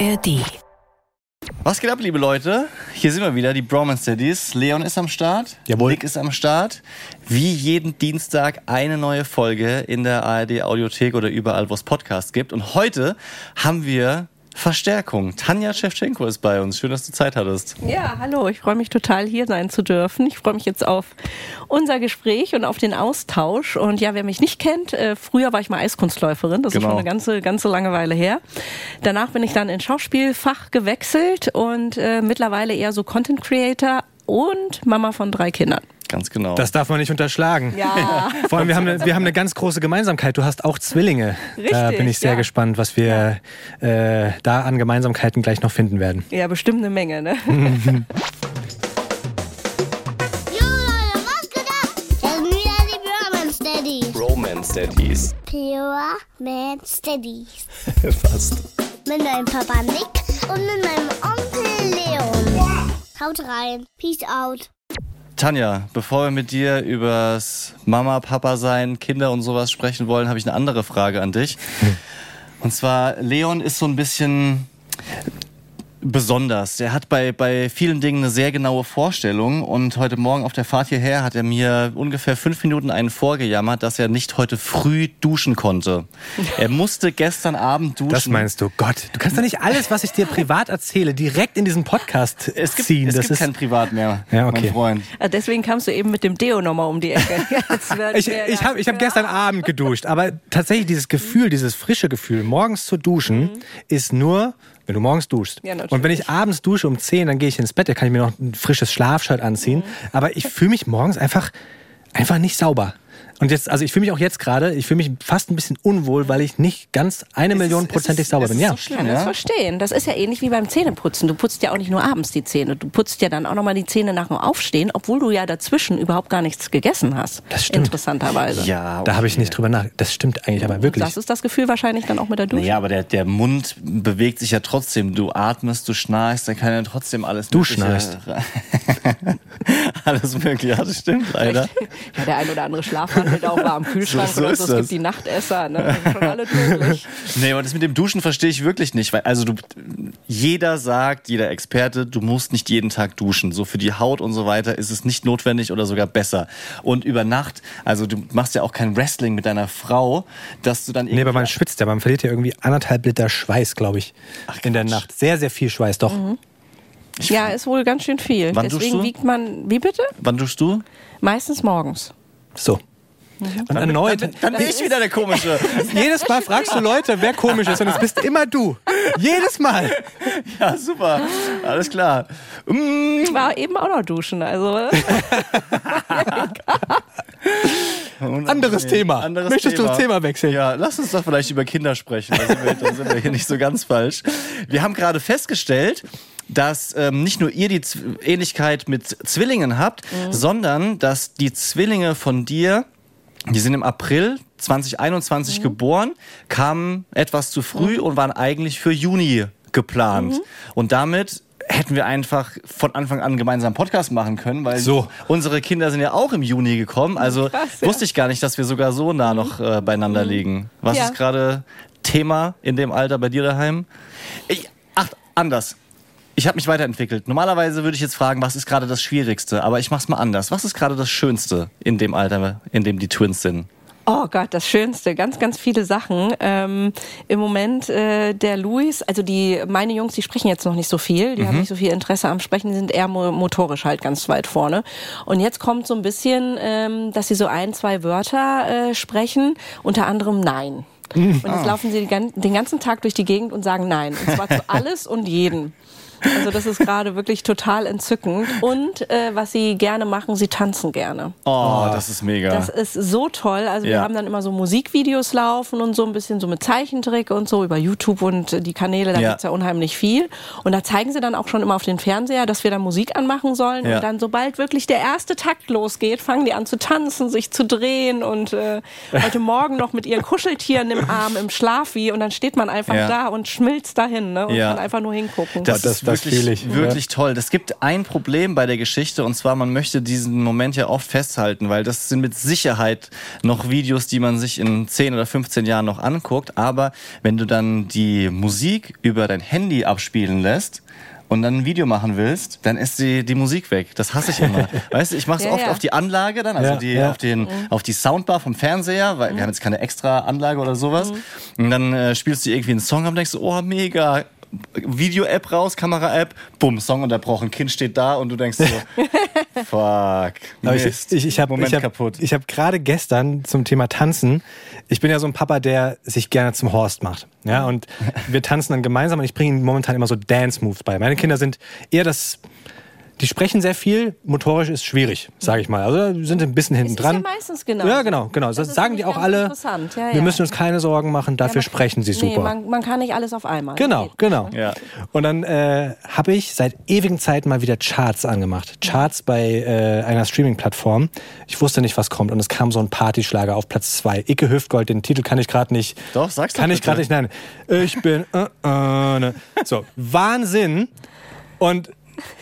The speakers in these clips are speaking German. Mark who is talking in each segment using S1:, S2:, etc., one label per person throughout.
S1: ARD.
S2: Was geht ab, liebe Leute? Hier sind wir wieder, die Bromance Daddies. Leon ist am Start,
S3: Jawohl.
S2: Nick ist am Start. Wie jeden Dienstag eine neue Folge in der ARD Audiothek oder überall, wo es Podcasts gibt. Und heute haben wir Verstärkung. Tanja Schewtschenko ist bei uns. Schön, dass du Zeit hattest.
S4: Ja, hallo, ich freue mich total hier sein zu dürfen. Ich freue mich jetzt auf unser Gespräch und auf den Austausch. Und ja, wer mich nicht kennt, äh, früher war ich mal Eiskunstläuferin, das
S2: Genau.
S4: ist schon eine ganze, ganze lange Weile her. Danach bin ich dann in Schauspielfach gewechselt und äh, mittlerweile eher so Content Creator und Mama von drei Kindern.
S2: Ganz genau.
S3: Das darf man nicht unterschlagen.
S4: Ja.
S3: Vor allem, wir haben, eine, wir haben eine ganz große Gemeinsamkeit. Du hast auch Zwillinge. da
S4: Richtig,
S3: bin ich sehr
S4: ja.
S3: gespannt, was wir äh, da an Gemeinsamkeiten gleich noch finden werden.
S4: Ja, bestimmt eine Menge, ne?
S5: Jo Leute, was geht ab? Das sind wieder die Bromance Daddies.
S2: Bromance Daddies.
S5: Pure Man Daddies.
S2: Fast.
S5: Mit meinem Papa Nick und mit meinem Onkel Leon. Haut rein. Peace out.
S2: Tanja, bevor wir mit dir übers Mama, Papa sein, Kinder und sowas sprechen wollen, habe ich eine andere Frage an dich. Und zwar, Leon ist so ein bisschen besonders. Der hat bei, bei vielen Dingen eine sehr genaue Vorstellung und heute Morgen auf der Fahrt hierher hat er mir ungefähr fünf Minuten einen vorgejammert, dass er nicht heute früh duschen konnte. Er musste gestern Abend duschen.
S3: Das meinst du? Gott, du kannst doch nicht alles, was ich dir privat erzähle, direkt in diesen Podcast
S2: es gibt,
S3: ziehen.
S2: es
S3: das
S2: gibt
S3: ist
S2: kein Privat mehr,
S3: Ja, okay.
S2: mein Freund.
S4: Ah, Deswegen kamst du eben mit dem Deo nochmal um die Ecke.
S3: Ich, ich habe ich hab gestern Abend geduscht, aber tatsächlich dieses Gefühl, dieses frische Gefühl, morgens zu duschen, ist nur, wenn du morgens duschst.
S4: Ja, natürlich.
S3: und wenn ich abends dusche um 10, dann gehe ich ins Bett, da kann ich mir noch ein frisches Schlafshirt anziehen. Aber ich fühle mich morgens einfach, einfach nicht sauber. Und jetzt, also ich fühle mich auch jetzt gerade, ich fühle mich fast ein bisschen unwohl, weil ich nicht ganz eine Million
S2: ist-
S3: prozentig
S2: ist-
S3: sauber bin. Ja.
S2: so schlimm?
S4: kann das
S2: Ja?
S4: verstehen. Das ist ja ähnlich wie beim Zähneputzen. Du putzt ja auch nicht nur abends die Zähne. Du putzt ja dann auch nochmal die Zähne nach dem Aufstehen, obwohl du ja dazwischen überhaupt gar nichts gegessen hast.
S3: Das stimmt.
S4: Interessanterweise.
S2: Ja,
S3: Da habe ich
S2: okay.
S3: nicht drüber nach. Das stimmt eigentlich aber wirklich.
S4: Das ist das Gefühl wahrscheinlich dann auch mit der Dusche.
S2: Naja, aber der, der Mund bewegt sich ja trotzdem. Du atmest, du schnarchst, dann kann ja trotzdem alles
S3: Du schnarchst.
S2: alles mögliche, ja, das stimmt leider.
S4: Ja, der ein oder andere Schlaf handelt auch war am Kühlschrank
S2: So- so
S4: oder
S2: ist
S4: so. Es
S2: das.
S4: gibt die Nachtesser, ne? Schon alles möglich.
S2: Nee, aber das mit dem Duschen verstehe ich wirklich nicht. Weil, also du, jeder sagt, jeder Experte, du musst nicht jeden Tag duschen. So für die Haut und so weiter ist es nicht notwendig oder sogar besser. Und über Nacht, also du machst ja auch kein Wrestling mit deiner Frau, dass du dann
S3: Nee, aber
S2: irgendwie-
S3: man schwitzt ja, man verliert ja irgendwie anderthalb Liter Schweiß, glaube ich, in der. Nacht. Sehr, sehr viel Schweiß, doch.
S4: Ja, ist wohl ganz schön viel.
S2: Wann duschst
S4: Deswegen
S2: du?
S4: wiegt man, wie bitte?
S2: Wann duschst du?
S4: Meistens morgens.
S3: So. Und erneut,
S2: Dann, dann bin ich wieder der Komische.
S3: jedes Mal fragst du Leute, wer komisch ist und es bist immer du. Jedes Mal.
S2: ja, super. Alles klar. Mm,
S4: Ich war eben auch noch duschen, also.
S3: Anderes Thema.
S2: Anderes
S3: Möchtest du das Thema wechseln?
S2: Ja, lass uns doch vielleicht über Kinder sprechen. Da sind wir, da sind wir hier nicht so ganz falsch. Wir haben gerade festgestellt, dass ähm, nicht nur ihr die Z Ähnlichkeit mit Zwillingen habt, sondern dass die Zwillinge von dir, die sind im April 2021 geboren, kamen etwas zu früh und waren eigentlich für Juni geplant. Und damit hätten wir einfach von Anfang an gemeinsam einen Podcast machen können, weil
S3: So.
S2: unsere Kinder sind ja auch im Juni gekommen. Also
S4: Krass, ja.
S2: wusste ich gar nicht, dass wir sogar so nah noch äh, beieinander liegen. Was
S4: Ja.
S2: ist gerade Thema in dem Alter bei dir daheim? Ich, ach, anders. Ich habe mich weiterentwickelt. Normalerweise würde ich jetzt fragen, was ist gerade das Schwierigste? Aber ich mach's mal anders. Was ist gerade das Schönste in dem Alter, in dem die Twins sind?
S4: Oh Gott, das Schönste, ganz, ganz viele Sachen. Ähm, Im Moment äh, der Luis, also die meine Jungs, die sprechen jetzt noch nicht so viel, die haben nicht so viel Interesse am Sprechen, die sind eher mo motorisch halt ganz weit vorne. Und jetzt kommt so ein bisschen, ähm, dass sie so ein, zwei Wörter äh, sprechen, unter anderem Nein. Und jetzt laufen sie den ganzen Tag durch die Gegend und sagen Nein. Und zwar zu alles und jeden. Also das ist gerade wirklich total entzückend. Und äh, was sie gerne machen, sie tanzen gerne.
S2: Oh, das ist mega.
S4: Das ist so toll. Also wir
S2: Ja.
S4: haben dann immer so Musikvideos laufen und so ein bisschen so mit Zeichentrick und so über YouTube und die Kanäle, da
S2: Ja.
S4: gibt's ja unheimlich viel. Und da zeigen sie dann auch schon immer auf den Fernseher, dass wir da Musik anmachen sollen.
S2: Ja.
S4: Und dann, sobald wirklich der erste Takt losgeht, fangen die an zu tanzen, sich zu drehen und äh, heute Morgen noch mit ihren Kuscheltieren im Arm im Schlafi und dann steht man einfach
S2: Ja.
S4: da und schmilzt dahin ne? und
S2: Ja.
S4: kann einfach nur hingucken.
S2: Das,
S3: Das- das
S2: Wirklich,
S3: ich,
S2: wirklich toll. Es gibt ein Problem bei der Geschichte und zwar, man möchte diesen Moment ja oft festhalten, weil das sind mit Sicherheit noch Videos, die man sich in 10 oder 15 Jahren noch anguckt. Aber wenn du dann die Musik über dein Handy abspielen lässt, und dann ein Video machen willst, dann ist die, die Musik weg. Das hasse ich immer. weißt du, ich mache es
S4: Ja,
S2: oft
S4: ja.
S2: auf die Anlage dann, also
S3: Ja,
S2: die,
S3: ja.
S2: auf, den, auf die Soundbar vom Fernseher, weil wir haben jetzt keine extra Anlage oder sowas. Und dann äh, spielst du irgendwie einen Song und denkst, oh mega, Video-App raus, Kamera-App, bumm, Song unterbrochen, Kind steht da und du denkst so, fuck,
S3: Aber ich,
S2: Mist.
S3: ich, ich habe
S2: Moment
S3: ich hab,
S2: kaputt.
S3: Ich habe gerade gestern zum Thema Tanzen. Ich bin ja so ein Papa, der sich gerne zum Horst macht. Ja, und wir tanzen dann gemeinsam und ich bringe ihnen momentan immer so Dance-Moves bei. Meine Kinder sind eher das. Die sprechen sehr viel, motorisch ist schwierig, sage ich mal. Also sind ein bisschen hinten
S4: ist
S3: dran.
S4: ja meistens genau
S3: Ja, genau, genau. Das,
S4: Das
S3: sagen die auch alle.
S4: interessant, ja,
S3: Wir
S4: ja.
S3: müssen uns keine Sorgen machen, dafür
S4: man-
S3: sprechen sie super.
S4: Nee, man, man kann nicht alles auf einmal.
S3: Genau,
S4: Geht.
S3: genau.
S2: Ja.
S3: Und dann äh, habe ich seit ewigen Zeiten mal wieder Charts angemacht. Charts bei äh, einer Streaming-Plattform. Ich wusste nicht, was kommt. Und es kam so ein Partyschlager auf Platz zwei. Icke Hüftgold, den Titel kann ich gerade nicht.
S2: Doch, sag's doch
S3: Kann ich gerade nicht nennen. Ich bin. Äh, äh, ne. So, Wahnsinn. Und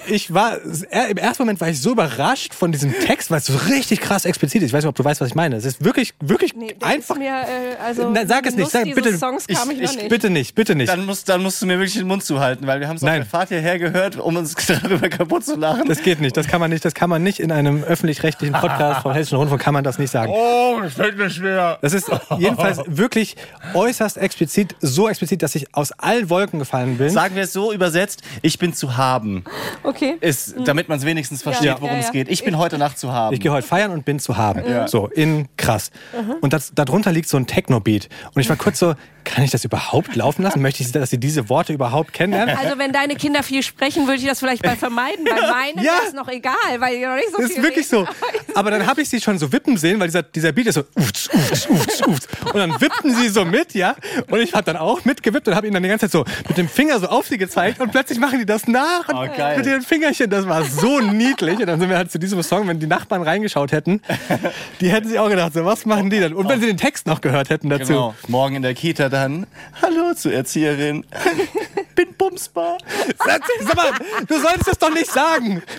S3: ich war, im ersten Moment war ich so überrascht von diesem Text, weil es so richtig krass explizit ist. Ich weiß nicht, ob du weißt, was ich meine. Es ist wirklich, wirklich
S4: Nee,
S3: einfach.
S4: Mir, äh, also
S3: Nein, sag es nicht, sag, bitte.
S4: Songs kam ich, noch nicht.
S3: Bitte nicht, bitte nicht.
S2: Dann musst, dann musst du mir wirklich den Mund zuhalten, weil wir haben es auf
S3: Nein.
S2: der Fahrt hierher gehört, um uns darüber kaputt zu lachen.
S3: Das geht nicht, das kann man nicht, das kann man nicht in einem öffentlich-rechtlichen Podcast vom Hessischen Rundfunk kann man das nicht sagen.
S2: oh, das fällt mir schwer.
S3: Das ist jedenfalls wirklich äußerst explizit, so explizit, dass ich aus allen Wolken gefallen bin.
S2: Sagen wir es so übersetzt, ich bin zu haben.
S4: Okay.
S2: Ist, damit man es wenigstens versteht,
S4: Ja,
S2: worum
S4: ja,
S2: es
S4: ja.
S2: geht. Ich bin heute Nacht zu haben.
S3: Ich gehe heute feiern und bin zu haben. So, in krass. Und das, darunter liegt so ein Techno-Beat. Und ich war kurz so, kann ich das überhaupt laufen lassen? Möchte ich, dass sie diese Worte überhaupt kennenlernen?
S4: Also wenn deine Kinder viel sprechen, würde ich das vielleicht mal vermeiden. Bei meinen
S3: Ja.
S4: ist noch egal, weil die noch nicht so
S3: Das
S4: viel
S3: ist wirklich
S4: reden.
S3: so. Aber dann habe ich sie schon so wippen sehen, weil dieser, dieser Beat ist so ufts, ufts, ufts, ufts. Und dann wippten sie so mit, ja. Und ich habe dann auch mitgewippt und habe ihnen dann die ganze Zeit so mit dem Finger so auf sie gezeigt und plötzlich machen die das nach. Und
S2: Oh, geil.
S3: Mit ihren Fingerchen, das war so niedlich. Und dann sind wir halt zu diesem Song, wenn die Nachbarn reingeschaut hätten, die hätten sich auch gedacht, so, was machen die denn? Und wenn sie den Text noch gehört hätten dazu.
S2: Genau. Morgen in der Kita dann. Hallo zur Erzieherin. bin bumsbar.
S3: Sag, mal, du solltest das doch nicht sagen.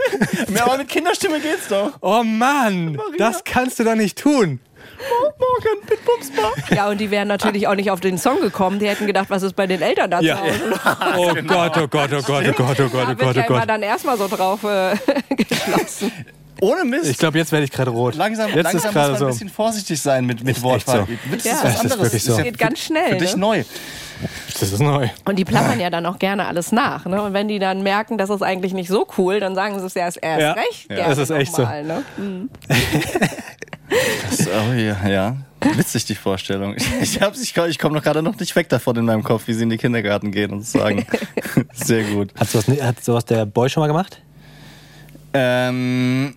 S2: Ja, aber mit Kinderstimme geht's doch.
S3: Oh Mann, das kannst du doch nicht tun.
S2: Morgen, bumsbar.
S4: Ja, und die wären natürlich auch nicht auf den Song gekommen. Die hätten gedacht, was ist bei den Eltern da
S3: Ja.
S4: zu Hause?
S3: Oh Gott, oh Gott, oh Gott, oh Gott, oh Gott, oh
S4: Da
S3: Gott,
S4: wird
S3: oh
S4: ja
S3: Gott.
S4: dann erstmal so drauf äh, geschlossen.
S2: Ohne Mist.
S3: Ich glaube, jetzt werde ich gerade rot.
S2: langsam
S3: jetzt
S2: langsam
S3: ist
S2: muss
S3: gerade
S2: man
S3: so.
S2: ein bisschen vorsichtig sein mit, mit Wortwahl.
S3: so.
S2: Das
S4: Ja.
S2: ist was
S3: Es ist
S2: anderes.
S3: wirklich so.
S2: ja
S4: Geht ganz schnell.
S2: für dich
S4: ne?
S2: neu.
S3: Das ist neu.
S4: Und die plappern ja dann auch gerne alles nach. Ne? Und wenn die dann merken, das ist eigentlich nicht so cool, dann sagen sie es erst, erst
S3: Ja.
S4: recht.
S3: Ja.
S4: gerne
S3: Das ist echt so.
S4: nochmal, Ne? Mhm.
S2: Das, oh ja, ja. Witzig die Vorstellung. Ich, ich, hab's- ich, komm- ich komme noch gerade noch nicht weg davon in meinem Kopf, wie sie in den Kindergarten gehen und sagen. Sehr gut.
S3: Hat sowas, ni- hat sowas der Boy schon mal gemacht?
S2: Ähm,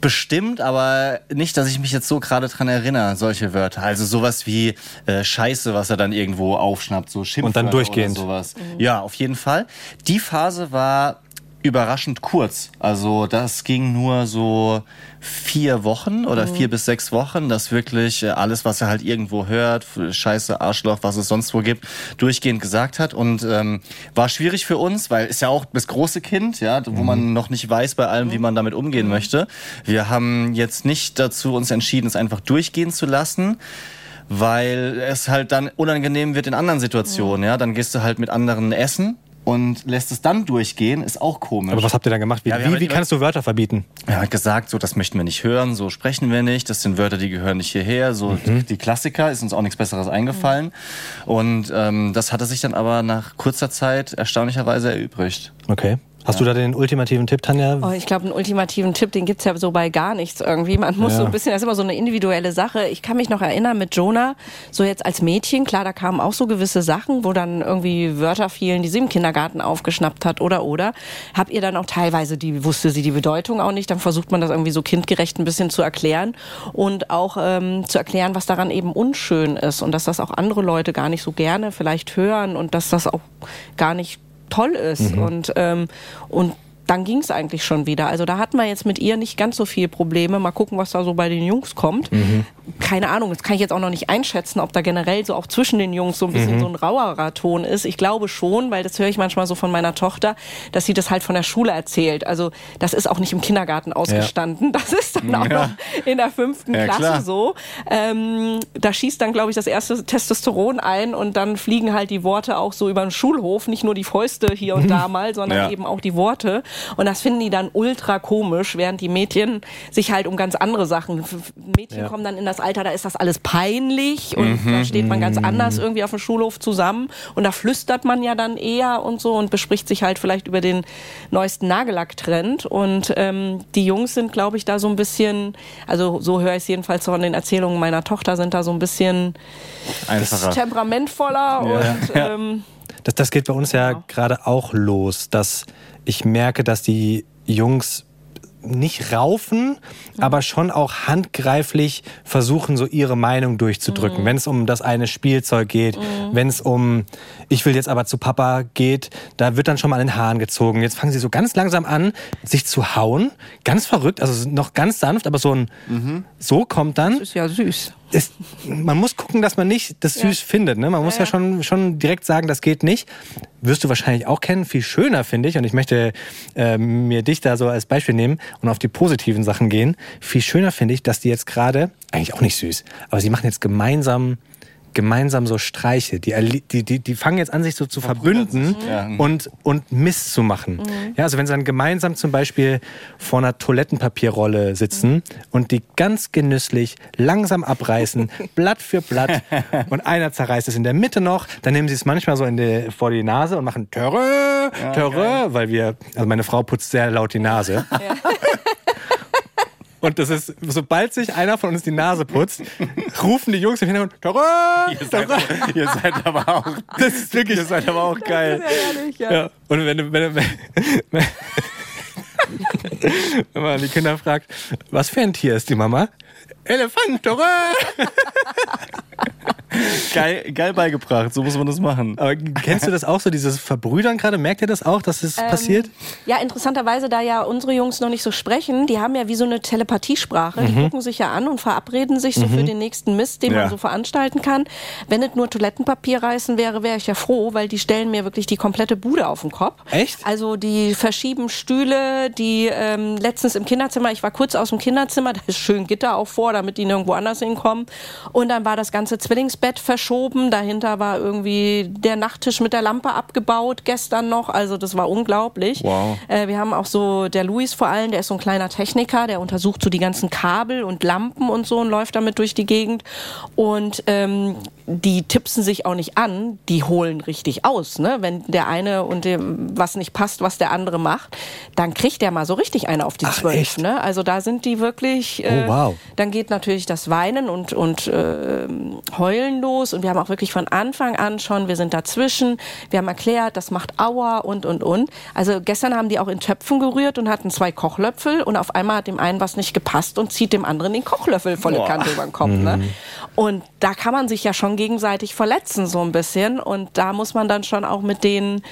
S2: bestimmt, aber nicht, dass ich mich jetzt so gerade dran erinnere, solche Wörter. Also sowas wie äh, Scheiße, was er dann irgendwo aufschnappt, so Schimpfwörter
S3: Und dann durchgehend.
S2: Oder sowas. Ja, auf jeden Fall. Die Phase war überraschend kurz. Also das ging nur so vier Wochen oder vier bis sechs Wochen, dass wirklich äh, alles, was er halt irgendwo hört, Scheiße, Arschloch, was es sonst wo gibt, durchgehend gesagt hat und ähm, war schwierig für uns, weil ist ja auch das große Kind, ja, wo man noch nicht weiß bei allem, wie man damit umgehen möchte. Wir haben jetzt nicht dazu uns entschieden, es einfach durchgehen zu lassen weil es halt dann unangenehm wird in anderen Situationen, ja. Dann gehst du halt mit anderen essen und lässt es dann durchgehen, ist auch komisch.
S3: Aber was habt ihr dann gemacht? Wie,
S2: Ja,
S3: wie,
S2: halt
S3: wie kannst du Wörter verbieten?
S2: er hat gesagt, so das möchten wir nicht hören, so sprechen wir nicht, das sind Wörter, die gehören nicht hierher, so
S3: Mhm.
S2: die Klassiker, ist uns auch nichts Besseres eingefallen. Und ähm, das hatte sich dann aber nach kurzer Zeit erstaunlicherweise erübrigt.
S3: Okay. Hast du da den ultimativen Tipp, Tanja?
S4: Oh, ich glaube, einen ultimativen Tipp, den gibt's ja so bei gar nichts irgendwie. Man muss
S3: Ja.
S4: so ein bisschen, das ist immer so eine individuelle Sache. Ich kann mich noch erinnern mit Jonah, so jetzt als Mädchen, klar, da kamen auch so gewisse Sachen, wo dann irgendwie Wörter fielen, die sie im Kindergarten aufgeschnappt hat oder oder. Habt ihr dann auch teilweise, die wusste sie die Bedeutung auch nicht, dann versucht man das irgendwie so kindgerecht ein bisschen zu erklären und auch ähm, zu erklären, was daran eben unschön ist und dass das auch andere Leute gar nicht so gerne vielleicht hören und dass das auch gar nicht toll ist
S3: Mhm.
S4: und ähm, und dann ging es eigentlich schon wieder. Also da hatten wir jetzt mit ihr nicht ganz so viel Probleme. Mal gucken, was da so bei den Jungs kommt.
S3: Mhm.
S4: Keine Ahnung, das kann ich jetzt auch noch nicht einschätzen, ob da generell so auch zwischen den Jungs so ein
S3: Mhm.
S4: bisschen so ein rauerer Ton ist. Ich glaube schon, weil das höre ich manchmal so von meiner Tochter, dass sie das halt von der Schule erzählt. Also das ist auch nicht im Kindergarten ausgestanden. Das ist dann auch noch in der fünften
S2: Ja,
S4: Klasse
S2: klar.
S4: so. Ähm, da schießt dann, glaube ich, das erste Testosteron ein und dann fliegen halt die Worte auch so über den Schulhof. Nicht nur die Fäuste hier und da mal, sondern
S2: Ja.
S4: eben auch die Worte. Und das finden die dann ultra komisch, während die Mädchen sich halt um ganz andere Sachen. Mädchen
S3: Ja.
S4: kommen dann in das Alter, da ist das alles peinlich und da steht man ganz anders irgendwie auf dem Schulhof zusammen und da flüstert man ja dann eher und so und bespricht sich halt vielleicht über den neuesten Nagellacktrend. Und ähm, die Jungs sind, glaube ich, da so ein bisschen, also so höre ich es jedenfalls von den Erzählungen meiner Tochter, sind da so ein bisschen
S2: Einfacher.
S4: temperamentvoller und
S2: Ja.
S4: ähm,
S3: Das, das geht bei uns ja
S4: Genau.
S3: gerade auch los, dass ich merke, dass die Jungs nicht raufen, aber schon auch handgreiflich versuchen, so ihre Meinung durchzudrücken. Wenn es um das eine Spielzeug geht, wenn es um ich will jetzt aber zu Papa geht, da wird dann schon mal an den Haaren gezogen. Jetzt fangen sie so ganz langsam an, sich zu hauen. Ganz verrückt, also noch ganz sanft, aber so ein so kommt dann
S4: ist ja süß.
S3: es, man muss gucken, dass man nicht das süß findet. Ne? Man muss ja,
S4: ja.
S3: schon, schon direkt sagen, das geht nicht. Wirst du wahrscheinlich auch kennen. Viel schöner finde ich, und ich möchte äh, mir dich da so als Beispiel nehmen und auf die positiven Sachen gehen. Viel schöner finde ich, dass die jetzt gerade, eigentlich auch nicht süß, aber sie machen jetzt gemeinsam gemeinsam so Streiche. Die, die, die, die fangen jetzt an, sich so zu verbünden
S2: Ja.
S3: und, und Mist zu machen. Ja, also wenn sie dann gemeinsam zum Beispiel vor einer Toilettenpapierrolle sitzen und die ganz genüsslich langsam abreißen, Blatt für Blatt und einer zerreißt es in der Mitte noch, dann nehmen sie es manchmal so in die, vor die Nase und machen Törö, Törö, weil wir, also meine Frau putzt sehr laut die Nase. Und das ist, sobald sich einer von uns die Nase putzt, rufen die Jungs im Hintergrund, Törö,
S2: Ihr seid, ihr seid aber auch.
S3: das ist wirklich,
S2: Ihr seid aber auch geil.
S4: Ehrlich, ja.
S3: ja. Und wenn, du- wenn, du- wenn, wenn man die Kinder fragt, was für ein Tier ist die Mama? Elefant, Törö.
S2: Geil. Geil beigebracht. So muss man das machen.
S3: Aber kennst du das auch so, dieses Verbrüdern gerade? Merkt ihr das auch, dass es passiert?
S4: Ja, interessanterweise, da ja unsere Jungs noch nicht so sprechen, die haben ja wie so eine Telepathiesprache. Die gucken sich ja an und verabreden sich so für den nächsten Mist, den
S2: Ja.
S4: man so veranstalten kann. Wenn es nur Toilettenpapier reißen wäre, wäre ich ja froh, weil die stellen mir wirklich die komplette Bude auf den Kopf.
S3: Echt?
S4: Also die verschieben Stühle, die ähm, letztens im Kinderzimmer, ich war kurz aus dem Kinderzimmer, da ist schön Gitter auch vor, damit die nirgendwo anders hinkommen. Und dann war das ganze Zwillingsbett verschoben. Dahinter war irgendwie der Nachttisch mit der Lampe abgebaut, gestern noch. Also das war unglaublich.
S2: Wow.
S4: Äh, wir haben auch so, der Luis vor allem, der ist so ein kleiner Techniker, der untersucht so die ganzen Kabel und Lampen und so und läuft damit durch die Gegend. Und ähm, die tippsen sich auch nicht an, die holen richtig aus. Ne? Wenn der eine und dem was nicht passt, was der andere macht, dann kriegt der mal so richtig eine auf die Zwölf. Ne? Also da sind die wirklich. Äh,
S3: Oh, wow.
S4: Dann geht natürlich das Weinen und, und äh, Heulen los. Und wir haben auch wirklich von Anfang an schon, wir sind dazwischen. Wir haben erklärt, das macht Aua und, und, und. Also gestern haben die auch in Töpfen gerührt und hatten zwei Kochlöffel. Und auf einmal hat dem einen was nicht gepasst und zieht dem anderen den Kochlöffel volle
S2: Boah.
S4: Kante über den Kopf. Ne? Und da kann man sich ja schon gegenseitig verletzen, so ein bisschen. Und da muss man dann schon auch mit denen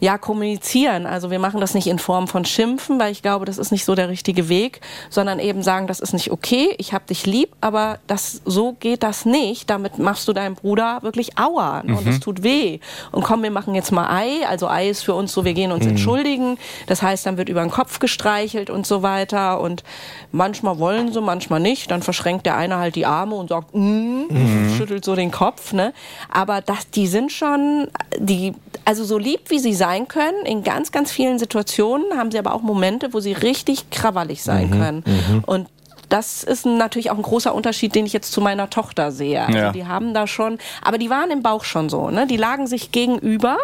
S4: ja, kommunizieren. Also wir machen das nicht in Form von Schimpfen, weil ich glaube, das ist nicht so der richtige Weg, sondern eben sagen, das ist nicht okay, ich hab dich lieb, aber das, so geht das nicht. Damit machst du deinem Bruder wirklich Aua ne? und das tut weh. Und komm, wir machen jetzt mal Ei. Also Ei ist für uns so, wir gehen uns entschuldigen. Das heißt, dann wird über den Kopf gestreichelt und so weiter. Und manchmal wollen sie, manchmal nicht. Dann verschränkt der eine halt die Arme und sagt, mm, schüttelt so den Kopf. Ne? Aber das, die sind schon, die, also so lieb wie sie sein können, in ganz, ganz vielen Situationen haben sie aber auch Momente, wo sie richtig krawallig sein können. Und das ist natürlich auch ein großer Unterschied, den ich jetzt zu meiner Tochter sehe. Also
S2: Ja.
S4: die haben da schon, aber die waren im Bauch schon so, ne? Die lagen sich gegenüber,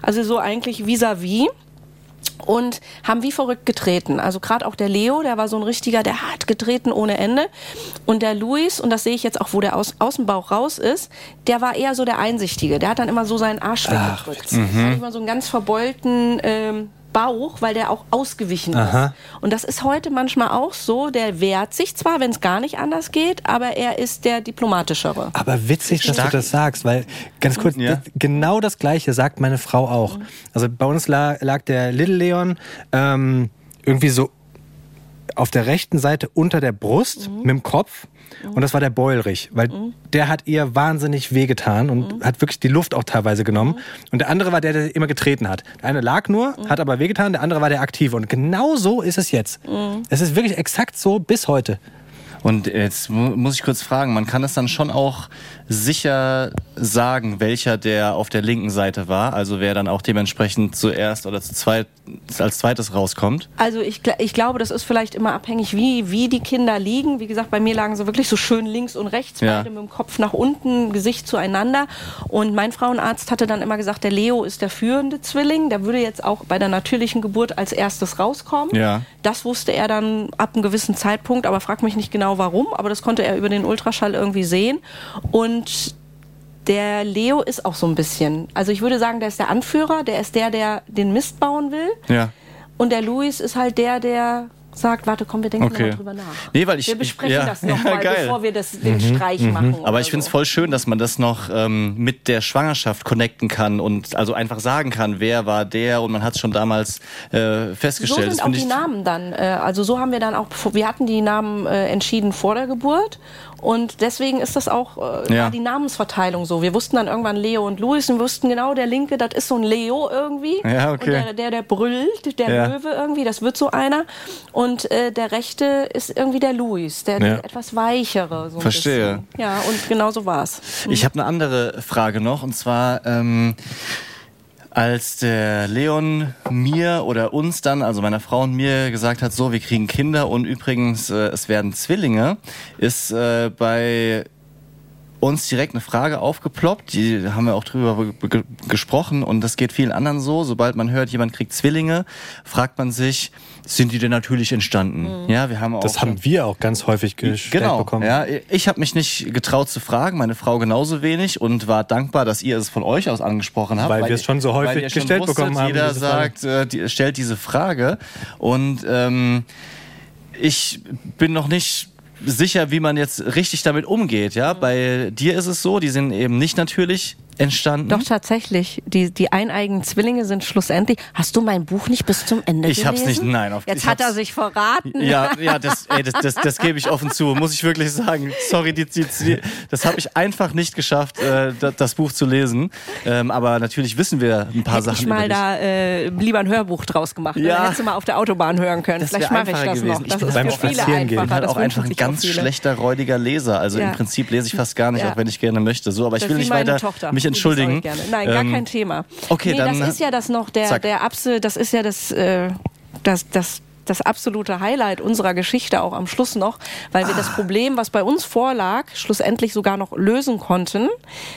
S4: also so eigentlich vis-à-vis und haben wie verrückt getreten. Also gerade auch der Leo, der war so ein richtiger, der hat getreten ohne Ende. Und der Luis, und das sehe ich jetzt auch, wo der aus, aus dem Bauch raus ist, der war eher so der Einsichtige. Der hat dann immer so seinen Arsch weggedrückt. Der hat immer so einen ganz verbeulten ähm, Bauch, weil der auch ausgewichen
S3: Aha.
S4: ist. Und das ist heute manchmal auch so. Der wehrt sich zwar, wenn es gar nicht anders geht, aber er ist der diplomatischere.
S3: Aber witzig, dass
S2: Stark.
S3: du das sagst, weil ganz kurz,
S2: Ja.
S3: das, genau das Gleiche sagt meine Frau auch. Also bei uns lag, lag der Little Leon ähm, irgendwie so auf der rechten Seite unter der Brust mit dem Kopf. Und das war der Beulrich, weil der hat ihr wahnsinnig wehgetan und hat wirklich die Luft auch teilweise genommen. Und der andere war der, der immer getreten hat. Der eine lag nur, hat aber wehgetan, der andere war der aktive. Und genau so ist es jetzt. Es ist wirklich exakt so bis heute.
S2: Und jetzt mu- muss ich kurz fragen, man kann es dann schon auch sicher sagen, welcher der auf der linken Seite war, also wer dann auch dementsprechend zuerst oder zu zweit, als zweites rauskommt.
S4: Also ich, ich glaube, das ist vielleicht immer abhängig, wie, wie die Kinder liegen. Wie gesagt, bei mir lagen sie wirklich so schön links und rechts,
S2: Ja.
S4: beide mit dem Kopf nach unten, Gesicht zueinander. Und mein Frauenarzt hatte dann immer gesagt, der Leo ist der führende Zwilling. Der würde jetzt auch bei der natürlichen Geburt als erstes rauskommen.
S2: Ja.
S4: Das wusste er dann ab einem gewissen Zeitpunkt, aber frag mich nicht genau warum. Aber das konnte er über den Ultraschall irgendwie sehen. Und der Leo ist auch so ein bisschen. Also ich würde sagen, der ist der Anführer, der ist der, der den Mist bauen will.
S2: Ja.
S4: Und der Luis ist halt der, der sagt, warte, komm, wir denken
S2: Okay.
S4: nochmal drüber nach.
S2: Nee, weil ich-
S4: wir besprechen
S2: ich- ja,
S4: das
S2: ja,
S4: nochmal,
S2: geil.
S4: bevor wir das, den Streich machen.
S2: Aber ich finde es
S4: so.
S2: voll schön, dass man das noch ähm, mit der Schwangerschaft connecten kann und also einfach sagen kann, wer war der und man hat es schon damals äh,
S4: So
S2: festgestellt.
S4: sind
S2: Das
S4: auch die Namen dann. Äh, also so haben wir dann auch, wir hatten die Namen äh, entschieden vor der Geburt und deswegen ist das auch äh,
S2: Ja.
S4: die Namensverteilung so. Wir wussten dann irgendwann Leo und Luis und wussten genau, der Linke, das ist so ein Leo irgendwie.
S2: Ja, okay.
S4: Und der, der, der brüllt, der
S2: Ja.
S4: Löwe irgendwie, das wird so einer. Und äh, der Rechte ist irgendwie der Luis, der, der etwas weichere. So ein
S2: Verstehe.
S4: Bisschen. Ja, und genau so war's.
S2: Ich habe eine andere Frage noch und zwar ähm, als der Leon mir oder uns dann, also meiner Frau und mir gesagt hat, so wir kriegen Kinder und übrigens äh, es werden Zwillinge, ist äh, bei uns direkt eine Frage aufgeploppt, die haben wir auch drüber ge gesprochen und das geht vielen anderen so. Sobald man hört, jemand kriegt Zwillinge, fragt man sich, sind die denn natürlich entstanden? Ja, wir haben auch
S3: Das haben wir auch ganz häufig gestellt
S2: Genau,
S3: bekommen.
S2: ja. Ich habe mich nicht getraut zu fragen, meine Frau genauso wenig und war dankbar, dass ihr es von euch aus angesprochen habt.
S3: Weil wir es schon so häufig
S2: weil schon
S3: gestellt bekommen haben,
S2: Jeder sagt, äh, die, stellt diese Frage und ähm, ich bin noch nicht sicher, wie man jetzt richtig damit umgeht. Ja, bei dir ist es so, die sind eben nicht natürlich entstanden.
S4: Doch tatsächlich, die, die eineigen Zwillinge sind schlussendlich. Hast du mein Buch nicht bis zum Ende
S2: Ich hab's
S4: gelesen?
S2: nicht- nein, auf-
S4: Jetzt
S2: ich
S4: hat er
S2: hab's-
S4: sich verraten.
S2: Ja, ja, das, ey, das, das, das gebe ich offen zu, muss ich wirklich sagen. Sorry, die, die, die, das habe ich einfach nicht geschafft, äh, da- das Buch zu lesen. Ähm, aber natürlich wissen wir ein paar
S4: Hätte
S2: Sachen
S4: ich mal da äh, lieber ein Hörbuch draus gemacht.
S2: Ja.
S4: Dann hättest du mal auf der Autobahn hören können.
S2: Das
S4: Vielleicht mache ich das
S2: gewesen.
S4: noch.
S2: Ich
S4: Das ist
S3: beim
S4: für viele
S3: Spazierengehen
S2: Ich bin halt auch einfach ein ganz schlechter, räudiger Leser. Also
S4: Ja.
S2: im Prinzip lese ich fast gar nicht,
S4: Ja.
S2: auch wenn ich gerne möchte. So, aber ich
S4: Das
S2: will
S4: ist
S2: nicht weiter
S4: Tochter.
S2: mich entschuldigen.
S4: Nein, gar
S2: Ähm,
S4: kein Thema.
S2: okay,
S4: nee,
S2: dann-
S4: das ist ja das noch der
S2: Zack.
S4: der Abse, das ist ja das äh, das das das absolute Highlight unserer Geschichte auch am Schluss noch, weil wir
S2: Ah.
S4: das Problem, was bei uns vorlag, schlussendlich sogar noch lösen konnten.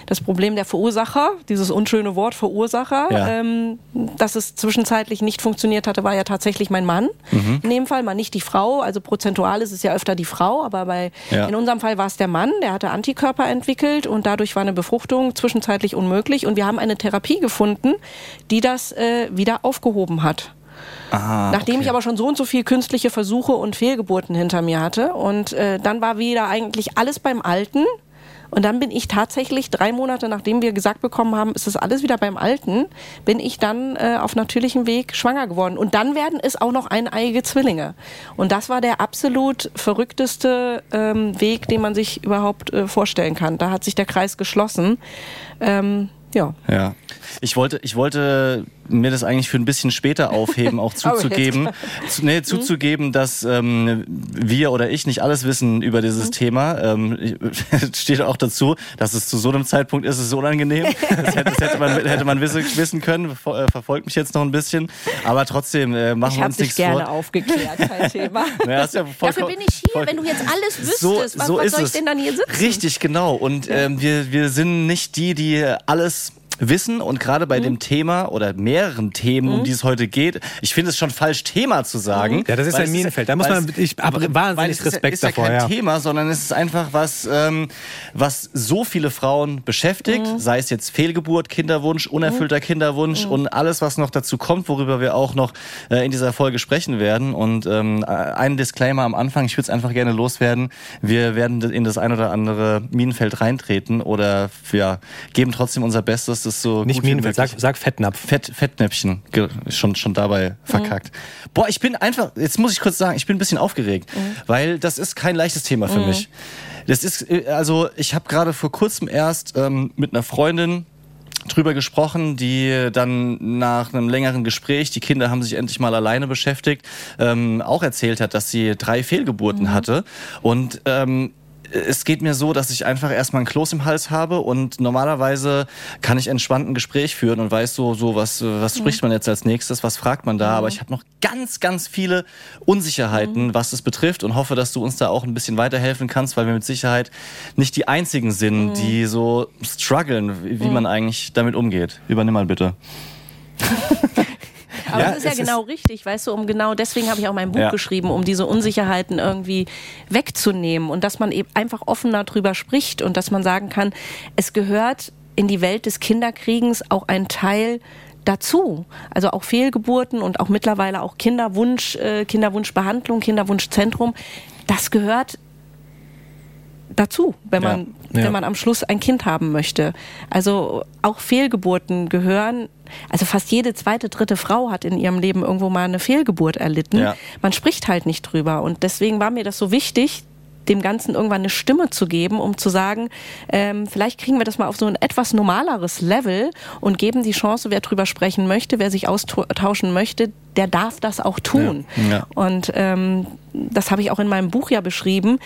S4: Das Problem der Verursacher, dieses unschöne Wort Verursacher,
S2: Ja.
S4: ähm, dass es zwischenzeitlich nicht funktioniert hatte, war ja tatsächlich mein Mann.
S2: Mhm.
S4: In dem Fall mal nicht die Frau, also prozentual ist es ja öfter die Frau, aber bei
S2: Ja.
S4: in unserem Fall war es der Mann, der hatte Antikörper entwickelt und dadurch war eine Befruchtung zwischenzeitlich unmöglich und wir haben eine Therapie gefunden, die das äh, wieder aufgehoben hat.
S2: Ah,
S4: Nachdem
S2: okay.
S4: ich aber schon so und so viel künstliche Versuche und Fehlgeburten hinter mir hatte und äh, dann war wieder eigentlich alles beim Alten. Und dann bin ich tatsächlich drei Monate, nachdem wir gesagt bekommen haben, ist das alles wieder beim Alten, bin ich dann äh, auf natürlichem Weg schwanger geworden. Und dann werden es auch noch eineiige Zwillinge. Und das war der absolut verrückteste ähm, Weg, den man sich überhaupt äh, vorstellen kann. Da hat sich der Kreis geschlossen. Ähm, ja.
S2: Ja. Ich wollte, ich wollte mir das eigentlich für ein bisschen später aufheben, auch zuzugeben, zu, nee, zuzugeben, dass ähm, wir oder ich nicht alles wissen über dieses Thema. Ähm, ich- steht auch dazu, dass es zu so einem Zeitpunkt ist, es ist unangenehm. Das hätte, das hätte man, hätte man wissen, wissen können. Äh, Verfolgt mich jetzt noch ein bisschen. Aber trotzdem äh, machen
S4: Ich
S2: wir
S4: habe
S2: uns
S4: dich
S2: nichts
S4: gerne
S2: vor.
S4: aufgeklärt, kein Thema.
S2: Naja, ja
S4: Dafür bin ich hier, wenn du jetzt alles wüsstest.
S2: so,
S4: was
S2: so
S4: was soll ich
S2: es.
S4: denn dann hier sitzen?
S2: Richtig, genau. Und ähm, wir, wir sind nicht die, die alles wissen und gerade bei dem Thema oder mehreren Themen, um die es heute geht, ich finde es schon falsch, Thema zu sagen.
S3: Ja, das ist ein
S2: es
S3: Minenfeld. Da muss man-
S2: es-
S3: ich hab
S2: weil
S3: wahnsinnig
S2: es ist ja-
S3: Respekt
S2: ist ja
S3: davor,
S2: kein
S3: ja.
S2: Thema, sondern es ist einfach was, ähm, was so viele Frauen beschäftigt, sei es jetzt Fehlgeburt, Kinderwunsch, unerfüllter Kinderwunsch und alles, was noch dazu kommt, worüber wir auch noch äh, in dieser Folge sprechen werden. Und ähm, ein Disclaimer am Anfang, ich würde es einfach gerne loswerden. Wir werden in das ein oder andere Minenfeld reintreten oder ja, geben trotzdem unser Bestes, das so
S3: Nicht Minenfeld, sag, sag Fettnapf.
S2: Fett, Fettnäpfchen schon, schon dabei verkackt. Boah, ich bin einfach, jetzt muss ich kurz sagen, ich bin ein bisschen aufgeregt, weil das ist kein leichtes Thema für mich. Das ist, äh, also ich habe gerade vor kurzem erst ähm, mit einer Freundin drüber gesprochen, die dann nach einem längeren Gespräch, die Kinder haben sich endlich mal alleine beschäftigt, ähm, auch erzählt hat, dass sie drei Fehlgeburten hatte. Und ähm, es geht mir so, dass ich einfach erstmal ein Kloß im Hals habe und normalerweise kann ich entspannt ein Gespräch führen und weiß so, so was, was spricht man jetzt als nächstes, was fragt man da. Aber ich habe noch ganz, ganz viele Unsicherheiten, was das betrifft und hoffe, dass du uns da auch ein bisschen weiterhelfen kannst, weil wir mit Sicherheit nicht die einzigen sind, die so strugglen, wie wie man eigentlich damit umgeht. Übernimm mal bitte.
S4: Aber
S3: Ja,
S4: das ist ja genau richtig, weißt du, um genau deswegen habe ich auch mein Buch
S2: Ja.
S4: geschrieben, um diese Unsicherheiten irgendwie wegzunehmen und dass man eben einfach offener drüber spricht und dass man sagen kann, es gehört in die Welt des Kinderkriegens auch ein Teil dazu. Also auch Fehlgeburten und auch mittlerweile auch Kinderwunsch, äh, Kinderwunschbehandlung, Kinderwunschzentrum. Das gehört dazu, wenn man,
S3: Ja. Ja.
S4: wenn man am Schluss ein Kind haben möchte. Also auch Fehlgeburten gehören, also fast jede zweite, dritte Frau hat in ihrem Leben irgendwo mal eine Fehlgeburt erlitten.
S2: Ja.
S4: Man spricht halt nicht drüber. Und deswegen war mir das so wichtig, dem Ganzen irgendwann eine Stimme zu geben, um zu sagen, ähm, vielleicht kriegen wir das mal auf so ein etwas normaleres Level und geben die Chance, wer drüber sprechen möchte, wer sich austauschen möchte, der darf das auch tun.
S2: Ja. Ja.
S4: Und ähm, das habe ich auch in meinem Buch ja beschrieben.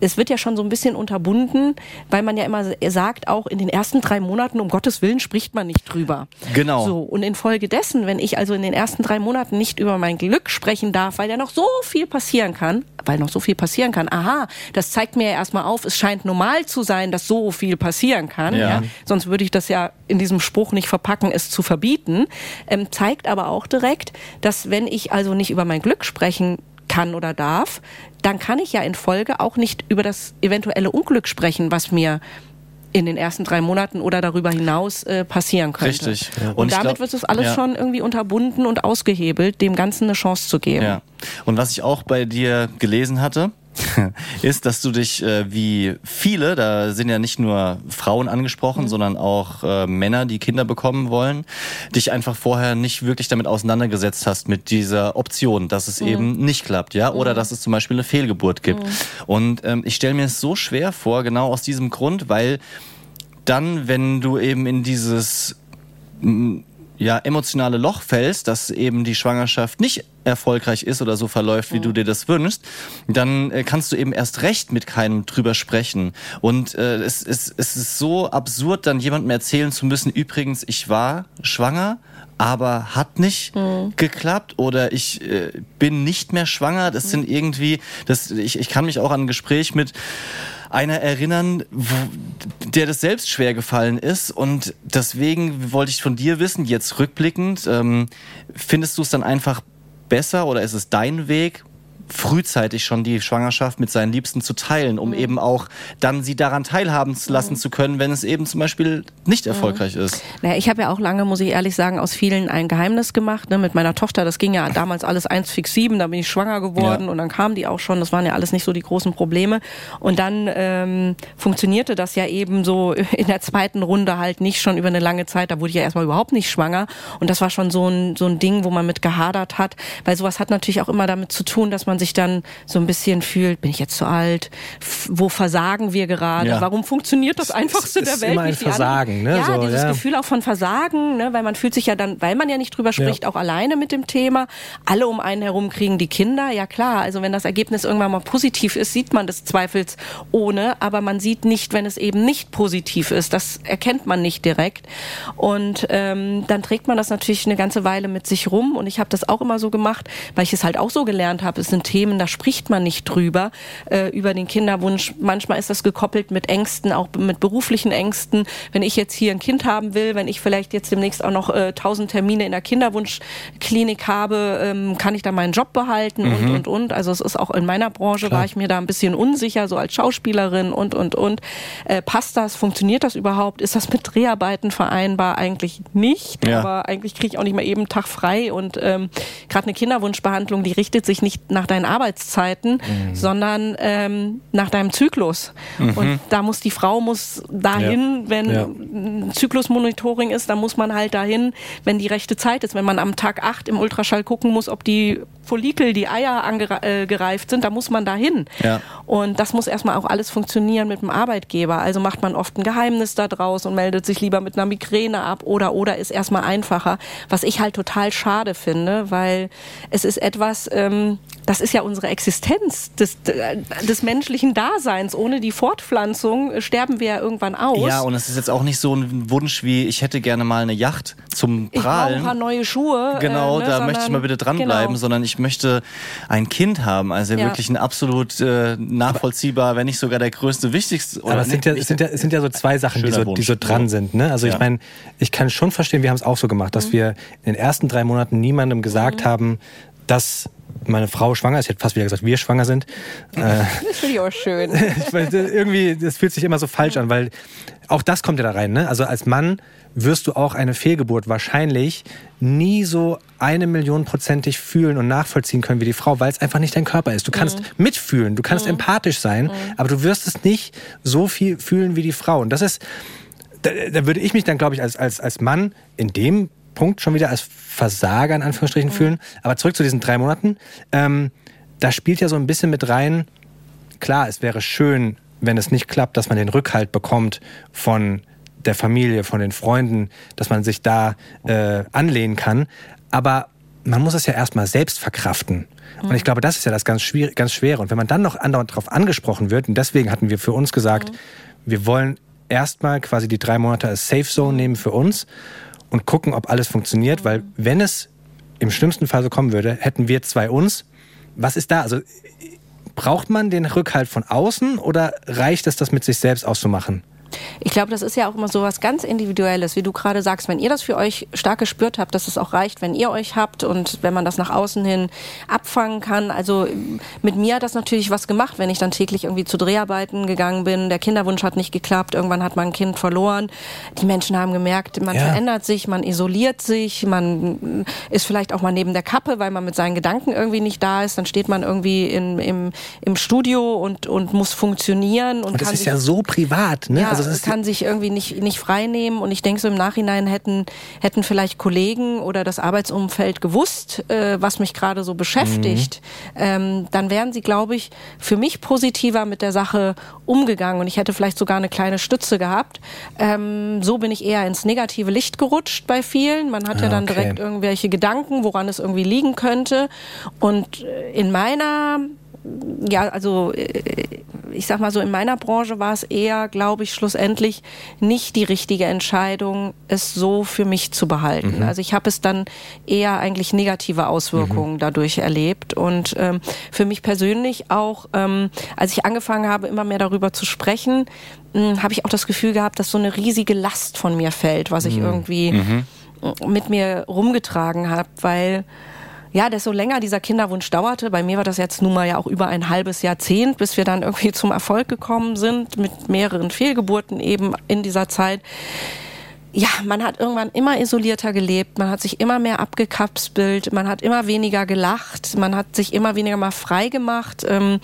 S4: Es wird ja schon so ein bisschen unterbunden, weil man ja immer sagt, auch in den ersten drei Monaten, um Gottes Willen, spricht man nicht drüber.
S2: Genau.
S4: So, und infolgedessen, wenn ich also in den ersten drei Monaten nicht über mein Glück sprechen darf, weil ja noch so viel passieren kann, weil noch so viel passieren kann, aha, das zeigt mir ja erstmal auf, es scheint normal zu sein, dass so viel passieren kann.
S2: Ja.
S4: Ja. Sonst würde ich das ja in diesem Spruch nicht verpacken, es zu verbieten. Ähm, zeigt aber auch direkt, dass wenn ich also nicht über mein Glück sprechen kann oder darf, dann kann ich ja in Folge auch nicht über das eventuelle Unglück sprechen, was mir in den ersten drei Monaten oder darüber hinaus äh, passieren könnte.
S2: Richtig.
S4: Und,
S2: Ja. Und ich
S4: damit
S2: glaub-
S4: wird es alles
S2: ja.
S4: schon irgendwie unterbunden und ausgehebelt, dem Ganzen eine Chance zu geben.
S2: Ja. Und was ich auch bei dir gelesen hatte, ist, dass du dich äh, wie viele, da sind ja nicht nur Frauen angesprochen, sondern auch äh, Männer, die Kinder bekommen wollen, dich einfach vorher nicht wirklich damit auseinandergesetzt hast mit dieser Option, dass es eben nicht klappt, ja, oder dass es zum Beispiel eine Fehlgeburt gibt. Und ähm, ich stelle mir es so schwer vor, genau aus diesem Grund, weil dann, wenn du eben in dieses ja, emotionale Loch fällst, dass eben die Schwangerschaft nicht erfolgreich ist oder so verläuft, wie du dir das wünschst, dann äh, kannst du eben erst recht mit keinem drüber sprechen. Und äh, es, es, es ist so absurd, dann jemandem erzählen zu müssen, übrigens, ich war schwanger, aber hat nicht geklappt oder ich äh, bin nicht mehr schwanger. Das sind irgendwie, das, ich, ich kann mich auch an ein Gespräch mit einer erinnern, wo, der das selbst schwer gefallen ist. Und deswegen wollte ich von dir wissen, jetzt rückblickend, ähm, findest du es dann einfach besser oder ist es dein Weg, frühzeitig schon die Schwangerschaft mit seinen Liebsten zu teilen, um eben auch dann sie daran teilhaben zu lassen zu können, wenn es eben zum Beispiel nicht erfolgreich ist.
S4: Naja, ich habe ja auch lange, muss ich ehrlich sagen, aus vielen ein Geheimnis gemacht. Ne? Mit meiner Tochter, das ging ja damals alles eins fix sieben, da bin ich schwanger geworden
S2: Ja.
S4: und dann kam die auch schon. Das waren ja alles nicht so die großen Probleme. Und dann ähm, funktionierte das ja eben so in der zweiten Runde halt nicht schon über eine lange Zeit. Da wurde ich ja erstmal überhaupt nicht schwanger. Und das war schon so ein, so ein Ding, wo man mit gehadert hat. Weil sowas hat natürlich auch immer damit zu tun, dass man sich dann so ein bisschen fühlt, bin ich jetzt zu alt? F wo versagen wir gerade?
S2: Ja.
S4: Warum funktioniert das Einfachste
S3: ist
S4: der Welt
S3: immer ein
S4: nicht?
S3: Versagen, ne?
S4: Ja,
S3: So,
S4: dieses
S3: ja.
S4: Gefühl auch von Versagen, ne? weil man fühlt sich ja dann, weil man ja nicht drüber spricht, auch alleine mit dem Thema. Alle um einen herum kriegen die Kinder, ja klar. Also wenn das Ergebnis irgendwann mal positiv ist, sieht man das zweifels ohne, aber man sieht nicht, wenn es eben nicht positiv ist. Das erkennt man nicht direkt. Und ähm, dann trägt man das natürlich eine ganze Weile mit sich rum. Und ich habe das auch immer so gemacht, weil ich es halt auch so gelernt habe. Es sind Themen, da spricht man nicht drüber, äh, über den Kinderwunsch. Manchmal ist das gekoppelt mit Ängsten, auch mit beruflichen Ängsten. Wenn ich jetzt hier ein Kind haben will, wenn ich vielleicht jetzt demnächst auch noch äh, tausend äh, Termine in der Kinderwunschklinik habe, ähm, kann ich da meinen Job behalten mhm. und, und, und. Also es ist auch in meiner Branche, Klar. war ich mir da ein bisschen unsicher, so als Schauspielerin und, und, und. Äh, passt das? Funktioniert das überhaupt? Ist das mit Dreharbeiten vereinbar? Eigentlich nicht, ja. aber eigentlich kriege ich auch nicht mal eben Tag frei und ähm, gerade eine Kinderwunschbehandlung, die richtet sich nicht nach deinen Arbeitszeiten, mhm. sondern ähm, nach deinem Zyklus. Mhm. Und da muss die Frau muss dahin, ja. wenn ja. Zyklusmonitoring ist, dann muss man halt dahin, wenn die rechte Zeit ist. Wenn man am Tag 8 im Ultraschall gucken muss, ob die Follikel, die Eier angereift äh, sind, da muss man dahin. Ja. Und das muss erstmal auch alles funktionieren mit dem Arbeitgeber. Also macht man oft ein Geheimnis daraus und meldet sich lieber mit einer Migräne ab oder oder ist erstmal einfacher. Was ich halt total schade finde, weil es ist etwas, ähm, das ist ja unsere Existenz des, des menschlichen Daseins. Ohne die Fortpflanzung sterben wir ja irgendwann aus.
S2: Ja, und es ist jetzt auch nicht so ein Wunsch wie, ich hätte gerne mal eine Yacht zum Prahlen. Ich brauche
S4: ein paar neue Schuhe.
S2: Genau, äh, ne, da möchte ich mal bitte dranbleiben, genau. sondern ich möchte ein Kind haben. Also ja. wirklich ein absolut äh, nachvollziehbar, wenn nicht sogar der größte, wichtigste.
S3: Aber es sind, ja, es, sind ja, es sind ja so zwei Sachen, die so, die so dran sind. Ne? Also ja. ich meine, ich kann schon verstehen, wir haben es auch so gemacht, dass mhm. wir in den ersten drei Monaten niemandem gesagt mhm. haben, dass meine Frau schwanger ist. Ich hätte fast wieder gesagt, wir schwanger sind.
S4: das finde ich auch schön.
S3: irgendwie, das fühlt sich immer so falsch an, weil auch das kommt ja da rein. Ne? Also als Mann wirst du auch eine Fehlgeburt wahrscheinlich nie so eine Million prozentig fühlen und nachvollziehen können wie die Frau, weil es einfach nicht dein Körper ist. Du kannst mhm. mitfühlen, du kannst mhm. empathisch sein, mhm. aber du wirst es nicht so viel fühlen wie die Frau. Und das ist, da, da würde ich mich dann, glaube ich, als, als, als Mann in dem Punkt schon wieder als Versager in Anführungsstrichen mhm. fühlen. Aber zurück zu diesen drei Monaten. Ähm, da spielt ja so ein bisschen mit rein, klar, es wäre schön, wenn es nicht klappt, dass man den Rückhalt bekommt von der Familie, von den Freunden, dass man sich da äh, anlehnen kann. Aber man muss es ja erstmal selbst verkraften. Und ich mhm. glaube, das ist ja das ganz, schwer, ganz Schwere. Und wenn man dann noch andauernd darauf angesprochen wird, und deswegen hatten wir für uns gesagt, mhm. wir wollen erstmal quasi die drei Monate als Safe Zone nehmen für uns und gucken, ob alles funktioniert, weil wenn es im schlimmsten Fall so kommen würde, hätten wir zwei uns. Was ist da? Also braucht man den Rückhalt von außen oder reicht es, das mit sich selbst auszumachen?
S4: Ich glaube, das ist ja auch immer so was ganz Individuelles, wie du gerade sagst. Wenn ihr das für euch stark gespürt habt, dass es auch reicht, wenn ihr euch habt und wenn man das nach außen hin abfangen kann. Also mit mir hat das natürlich was gemacht, wenn ich dann täglich irgendwie zu Dreharbeiten gegangen bin. Der Kinderwunsch hat nicht geklappt. Irgendwann hat man ein Kind verloren. Die Menschen haben gemerkt, man ja. verändert sich, man isoliert sich, man ist vielleicht auch mal neben der Kappe, weil man mit seinen Gedanken irgendwie nicht da ist. Dann steht man irgendwie in, im, im Studio und, und muss funktionieren. Und,
S3: und das ist ja so privat, ne?
S4: Ja, also das kann sich irgendwie nicht, nicht frei nehmen. Und ich denke, so im Nachhinein hätten, hätten vielleicht Kollegen oder das Arbeitsumfeld gewusst, äh, was mich gerade so beschäftigt. Mhm. Ähm, dann wären sie, glaube ich, für mich positiver mit der Sache umgegangen. Und ich hätte vielleicht sogar eine kleine Stütze gehabt. Ähm, so bin ich eher ins negative Licht gerutscht bei vielen. Man hat ja dann okay. direkt irgendwelche Gedanken, woran es irgendwie liegen könnte. Und äh, in meiner ja, also äh, ich sag mal so, in meiner Branche war es eher, glaube ich, schlussendlich nicht die richtige Entscheidung, es so für mich zu behalten. Mhm. Also ich habe es dann eher eigentlich negative Auswirkungen mhm. dadurch erlebt. Und ähm, für mich persönlich auch, ähm, als ich angefangen habe, immer mehr darüber zu sprechen, hm, habe ich auch das Gefühl gehabt, dass so eine riesige Last von mir fällt, was ich mhm. irgendwie mhm. mit mir rumgetragen habe, weil ja, desto länger dieser Kinderwunsch dauerte, bei mir war das jetzt nun mal ja auch über ein halbes Jahrzehnt, bis wir dann irgendwie zum Erfolg gekommen sind, mit mehreren Fehlgeburten eben in dieser Zeit. Ja, man hat irgendwann immer isolierter gelebt, man hat sich immer mehr abgekapselt, man hat immer weniger gelacht, man hat sich immer weniger mal frei gemacht. Ähm,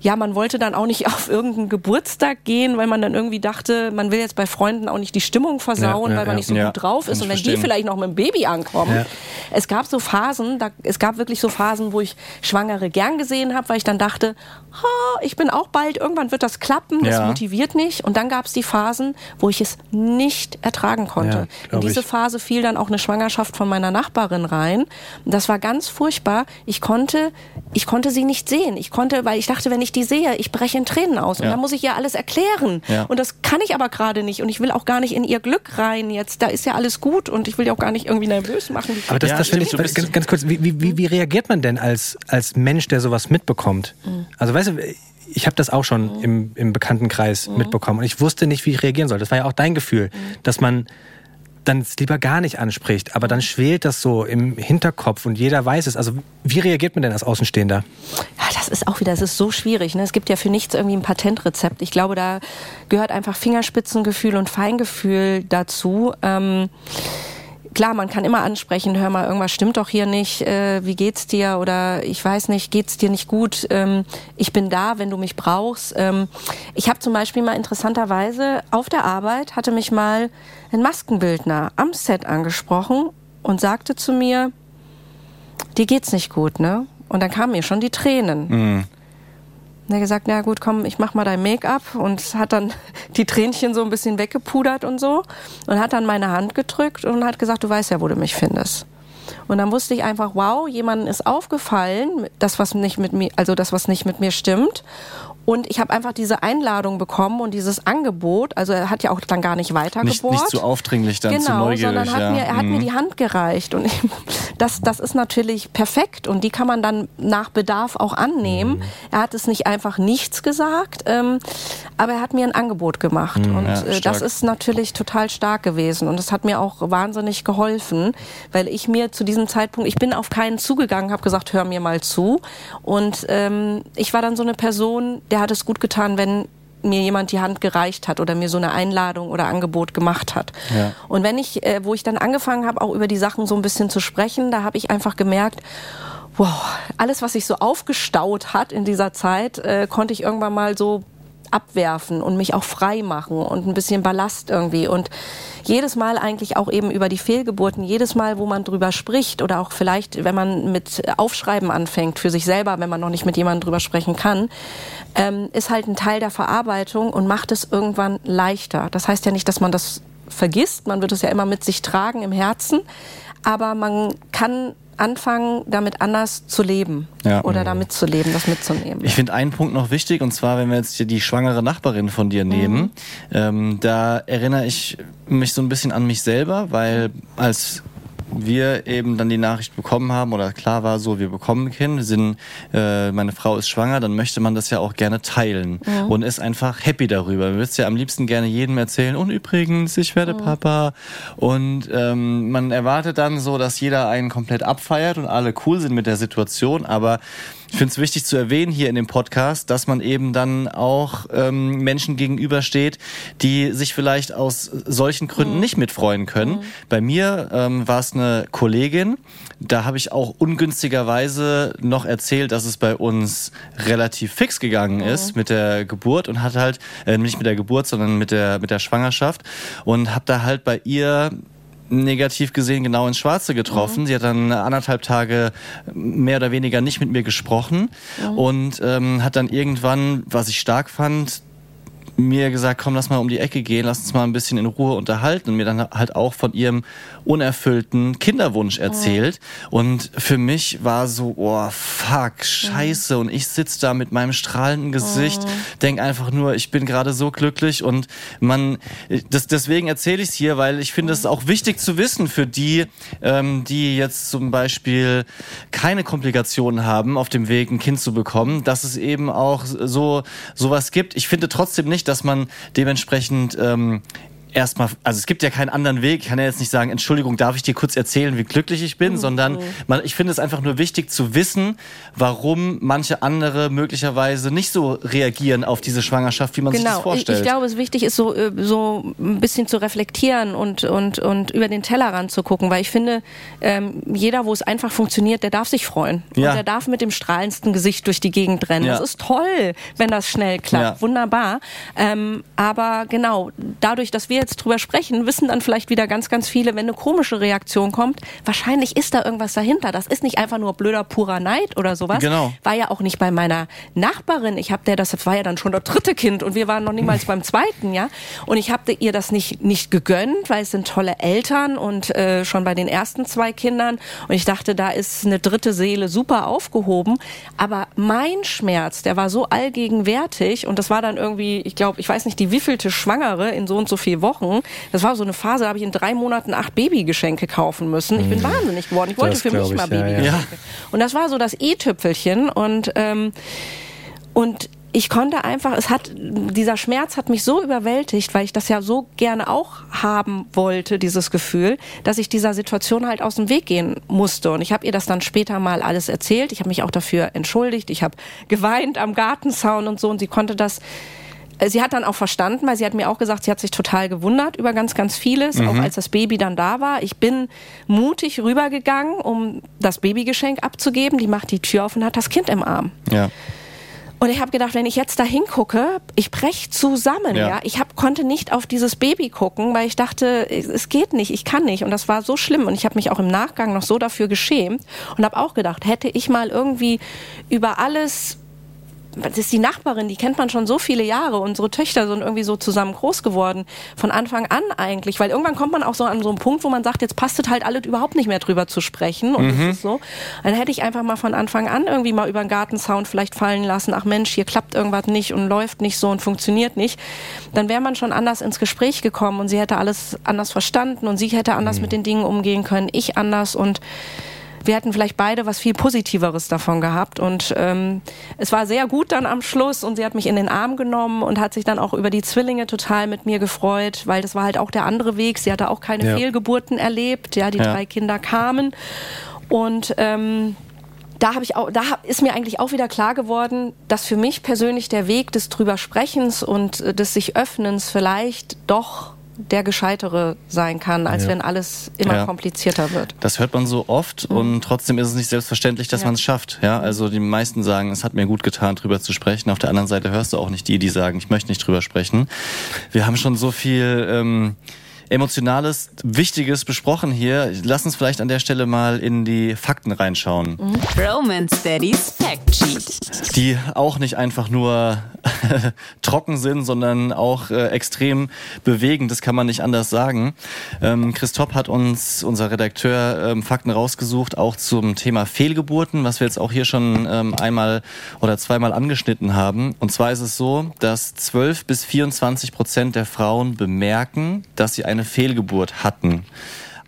S4: ja, man wollte dann auch nicht auf irgendeinen Geburtstag gehen, weil man dann irgendwie dachte, man will jetzt bei Freunden auch nicht die Stimmung versauen, ja, ja, weil man ja. nicht so gut drauf ist. Und wenn verstehen. die vielleicht noch mit dem Baby ankommen. Es gab so Phasen, da, es gab wirklich so Phasen, wo ich Schwangere gern gesehen habe, weil ich dann dachte, ha, ich bin auch bald, irgendwann wird das klappen, das motiviert nicht. Und dann gab es die Phasen, wo ich es nicht ertragen konnte. In diese ich. Phase fiel dann auch eine Schwangerschaft von meiner Nachbarin rein. Das war ganz furchtbar. Ich konnte, ich konnte sie nicht sehen. Ich konnte, weil ich dachte, wenn ich ich die sehe, ich breche in Tränen aus. Und
S2: Ja.
S4: dann muss ich ihr alles erklären.
S2: Ja.
S4: Und das kann ich aber gerade nicht. Und ich will auch gar nicht in ihr Glück rein jetzt. Da ist ja alles gut und ich will die auch gar nicht irgendwie nervös machen.
S3: Aber das,
S2: Ja,
S3: das finde ich,
S2: bist-
S3: ganz, ganz kurz, wie, wie, wie- reagiert man denn als, als Mensch, der sowas mitbekommt?
S4: Mhm.
S3: Also weißt du, ich habe das auch schon im, im Bekanntenkreis
S4: Mhm.
S3: mitbekommen und ich wusste nicht, wie ich reagieren soll. Das war ja auch dein Gefühl, dass man dann es lieber gar nicht anspricht, aber dann schwelt das so im Hinterkopf und jeder weiß es. Also wie reagiert man denn als Außenstehender?
S4: Ja, das ist auch wieder, das ist so schwierig. Ne? Es gibt ja für nichts irgendwie ein Patentrezept. Ich glaube, da gehört einfach Fingerspitzengefühl und Feingefühl dazu. Ähm, klar, man kann immer ansprechen, hör mal, irgendwas stimmt doch hier nicht, äh, wie geht's dir oder ich weiß nicht, geht's dir nicht gut, ähm, ich bin da, wenn du mich brauchst. Ähm, ich habe zum Beispiel mal interessanterweise auf der Arbeit hatte mich mal ein Maskenbildner am Set angesprochen und sagte zu mir, dir geht's nicht gut, ne? Und dann kamen mir schon die Tränen. Und er gesagt, na gut, komm, ich mach mal dein Make-up und hat dann die Tränchen so ein bisschen weggepudert und so und hat dann meine Hand gedrückt und hat gesagt, du weißt ja, wo du mich findest. Und dann wusste ich einfach, wow, jemandem ist aufgefallen, das was nicht mit mir, also das was nicht mit mir stimmt. Und ich habe einfach diese Einladung bekommen und dieses Angebot. Also er hat ja auch dann gar nicht weitergebohrt.
S2: Nicht, nicht so aufdringlich dann
S4: genau,
S2: zu neugierig.
S4: sondern hat
S2: ja.
S4: mir, er hat mir
S2: Mhm.
S4: die Hand gereicht und ich, das, das ist natürlich perfekt und die kann man dann nach Bedarf auch annehmen.
S2: Mhm.
S4: Er hat es nicht einfach nichts gesagt, ähm, aber er hat mir ein Angebot gemacht und
S2: Mhm. Ja,
S4: äh, das ist natürlich total stark gewesen und es hat mir auch wahnsinnig geholfen, weil ich mir zu diesem Zeitpunkt, ich bin auf keinen zugegangen, habe gesagt, hör mir mal zu und ähm, ich war dann so eine Person, der hat es gut getan, wenn mir jemand die Hand gereicht hat oder mir so eine Einladung oder Angebot gemacht hat.
S2: Ja.
S4: Und wenn ich, äh, wo ich dann angefangen habe, auch über die Sachen so ein bisschen zu sprechen, da habe ich einfach gemerkt, wow, alles, was sich so aufgestaut hat in dieser Zeit, äh, konnte ich irgendwann mal so abwerfen und mich auch frei machen und ein bisschen Ballast irgendwie. Und jedes Mal eigentlich auch eben über die Fehlgeburten, jedes Mal, wo man drüber spricht oder auch vielleicht, wenn man mit Aufschreiben anfängt für sich selber, wenn man noch nicht mit jemandem drüber sprechen kann, ähm, ist halt ein Teil der Verarbeitung und macht es irgendwann leichter. Das heißt ja nicht, dass man das vergisst, man wird es ja immer mit sich tragen im Herzen, aber man kann anfangen, damit anders zu leben
S2: Ja.
S4: oder damit zu leben, das mitzunehmen.
S2: Ich finde einen Punkt noch wichtig, und zwar, wenn wir jetzt hier die schwangere Nachbarin von dir nehmen, ähm, da erinnere ich mich so ein bisschen an mich selber, weil als wir eben dann die Nachricht bekommen haben oder klar war so, wir bekommen ein Kind, sind, äh, meine Frau ist schwanger, dann möchte man das ja auch gerne teilen und ist einfach happy darüber. Man würde es ja am liebsten gerne jedem erzählen und übrigens, ich werde Papa. Und ähm, man erwartet dann so, dass jeder einen komplett abfeiert und alle cool sind mit der Situation, aber ich finde es wichtig zu erwähnen hier in dem Podcast, dass man eben dann auch ähm, Menschen gegenübersteht, die sich vielleicht aus solchen Gründen nicht mitfreuen können. Bei mir ähm, war es eine Kollegin, da habe ich auch ungünstigerweise noch erzählt, dass es bei uns relativ fix gegangen ist mit der Geburt und hat halt, äh, nicht mit der Geburt, sondern mit der, mit der Schwangerschaft und habe da halt bei ihr negativ gesehen genau ins Schwarze getroffen. Sie hat dann anderthalb Tage mehr oder weniger nicht mit mir gesprochen und ähm, hat dann irgendwann, was ich stark fand, mir gesagt, komm, lass mal um die Ecke gehen, lass uns mal ein bisschen in Ruhe unterhalten und mir dann halt auch von ihrem unerfüllten Kinderwunsch erzählt. Und für mich war so, oh fuck, scheiße. Und ich sitze da mit meinem strahlenden Gesicht, denk einfach nur, ich bin gerade so glücklich und man, das, deswegen erzähle ich es hier, weil ich finde es auch wichtig zu wissen für die, ähm, die jetzt zum Beispiel keine Komplikationen haben, auf dem Weg ein Kind zu bekommen, dass es eben auch so sowas gibt. Ich finde trotzdem nicht, dass man dementsprechend ähm, erstmal, also es gibt ja keinen anderen Weg. Ich kann ja jetzt nicht sagen, Entschuldigung, darf ich dir kurz erzählen, wie glücklich ich bin, sondern man, ich finde es einfach nur wichtig zu wissen, warum manche andere möglicherweise nicht so reagieren auf diese Schwangerschaft, wie man sich das
S4: Genau, ich,
S2: vorstellt.
S4: ich glaube, es wichtig ist, so, äh, so ein bisschen zu reflektieren und, und, und über den Tellerrand zu gucken, weil ich finde, ähm, jeder, wo es einfach funktioniert, der darf sich freuen.
S2: Ja.
S4: Und der darf mit dem strahlendsten Gesicht durch die Gegend rennen.
S2: Ja.
S4: Das ist toll, wenn das schnell klappt.
S2: Ja.
S4: Wunderbar. Ähm, aber genau, dadurch, dass wir jetzt drüber sprechen, wissen dann vielleicht wieder ganz, ganz viele, wenn eine komische Reaktion kommt, wahrscheinlich ist da irgendwas dahinter. Das ist nicht einfach nur blöder, purer Neid oder sowas.
S2: Genau.
S4: War ja auch nicht bei meiner Nachbarin. Ich habe der, das war ja dann schon das dritte Kind und wir waren noch niemals beim zweiten, ja. Und ich habe ihr das nicht, nicht gegönnt, weil es sind tolle Eltern und äh, schon bei den ersten zwei Kindern. Und ich dachte, da ist eine dritte Seele super aufgehoben. Aber mein Schmerz, der war so allgegenwärtig und das war dann irgendwie, ich glaube, ich weiß nicht, die wievielte Schwangere in so und so vier Wochen. Das war so eine Phase, da habe ich in drei Monaten acht Babygeschenke kaufen müssen. Ich bin wahnsinnig geworden. Ich wollte
S3: Das
S4: für mich
S3: glaub
S4: mal
S3: ich, ja,
S4: Babygeschenke.
S2: ja.
S4: Und das war so das i-Tüpfelchen und ähm, und ich konnte einfach, es hat, dieser Schmerz hat mich so überwältigt, weil ich das ja so gerne auch haben wollte, dieses Gefühl, dass ich dieser Situation halt aus dem Weg gehen musste. Und ich habe ihr das dann später mal alles erzählt. Ich habe mich auch dafür entschuldigt. Ich habe geweint am Gartenzaun und so. Und sie konnte das Sie hat dann auch verstanden, weil sie hat mir auch gesagt, sie hat sich total gewundert über ganz, ganz vieles, auch als das Baby dann da war. Ich bin mutig rübergegangen, um das Babygeschenk abzugeben. Die macht die Tür auf und hat das Kind im Arm.
S2: Ja.
S4: Und ich habe gedacht, wenn ich jetzt da hingucke, ich brech zusammen.
S2: Ja.
S4: Ja. Ich hab, konnte nicht auf dieses Baby gucken, weil ich dachte, es geht nicht, ich kann nicht. Und das war so schlimm. Und ich habe mich auch im Nachgang noch so dafür geschämt und habe auch gedacht, hätte ich mal irgendwie über alles das ist die Nachbarin, die kennt man schon so viele Jahre. Unsere Töchter sind irgendwie so zusammen groß geworden. Von Anfang an eigentlich. Weil irgendwann kommt man auch so an so einen Punkt, wo man sagt, jetzt passt es halt alles überhaupt nicht mehr drüber zu sprechen. Und das ist so. Dann hätte ich einfach mal von Anfang an irgendwie mal über den Gartensound vielleicht fallen lassen. Ach Mensch, hier klappt irgendwas nicht und läuft nicht so und funktioniert nicht. Dann wäre man schon anders ins Gespräch gekommen und sie hätte alles anders verstanden und sie hätte anders mit den Dingen umgehen können. Ich anders und wir hätten vielleicht beide was viel Positiveres davon gehabt. Und ähm, es war sehr gut dann am Schluss und sie hat mich in den Arm genommen und hat sich dann auch über die Zwillinge total mit mir gefreut, weil das war halt auch der andere Weg. Sie hatte auch keine
S3: Ja.
S4: Fehlgeburten erlebt. Ja, die
S2: Ja.
S4: drei Kinder kamen. Und ähm, da habe ich auch, da hab- ist mir eigentlich auch wieder klar geworden, dass für mich persönlich der Weg des drüber Sprechens und äh, des sich Öffnens vielleicht doch der gescheitere sein kann, als wenn alles immer
S2: Ja.
S4: komplizierter wird.
S2: Das hört man so oft und trotzdem ist es nicht selbstverständlich, dass
S4: Ja.
S2: man es schafft. Ja, also die meisten sagen, es hat mir gut getan, drüber zu sprechen. Auf der anderen Seite hörst du auch nicht die, die sagen, ich möchte nicht drüber sprechen. Wir haben schon so viel ähm, Emotionales, Wichtiges besprochen hier. Lass uns vielleicht an der Stelle mal in die Fakten reinschauen.
S1: Romance Daddy's Fact Sheet.
S2: die auch nicht einfach nur trocken sind, sondern auch äh, extrem bewegend. Das kann man nicht anders sagen. Ähm, Christoph hat uns, unser Redakteur, ähm, Fakten rausgesucht, auch zum Thema Fehlgeburten, was wir jetzt auch hier schon ähm, einmal oder zweimal angeschnitten haben. Und zwar ist es so, dass 12 bis 24 Prozent der Frauen bemerken, dass sie eine Fehlgeburt hatten.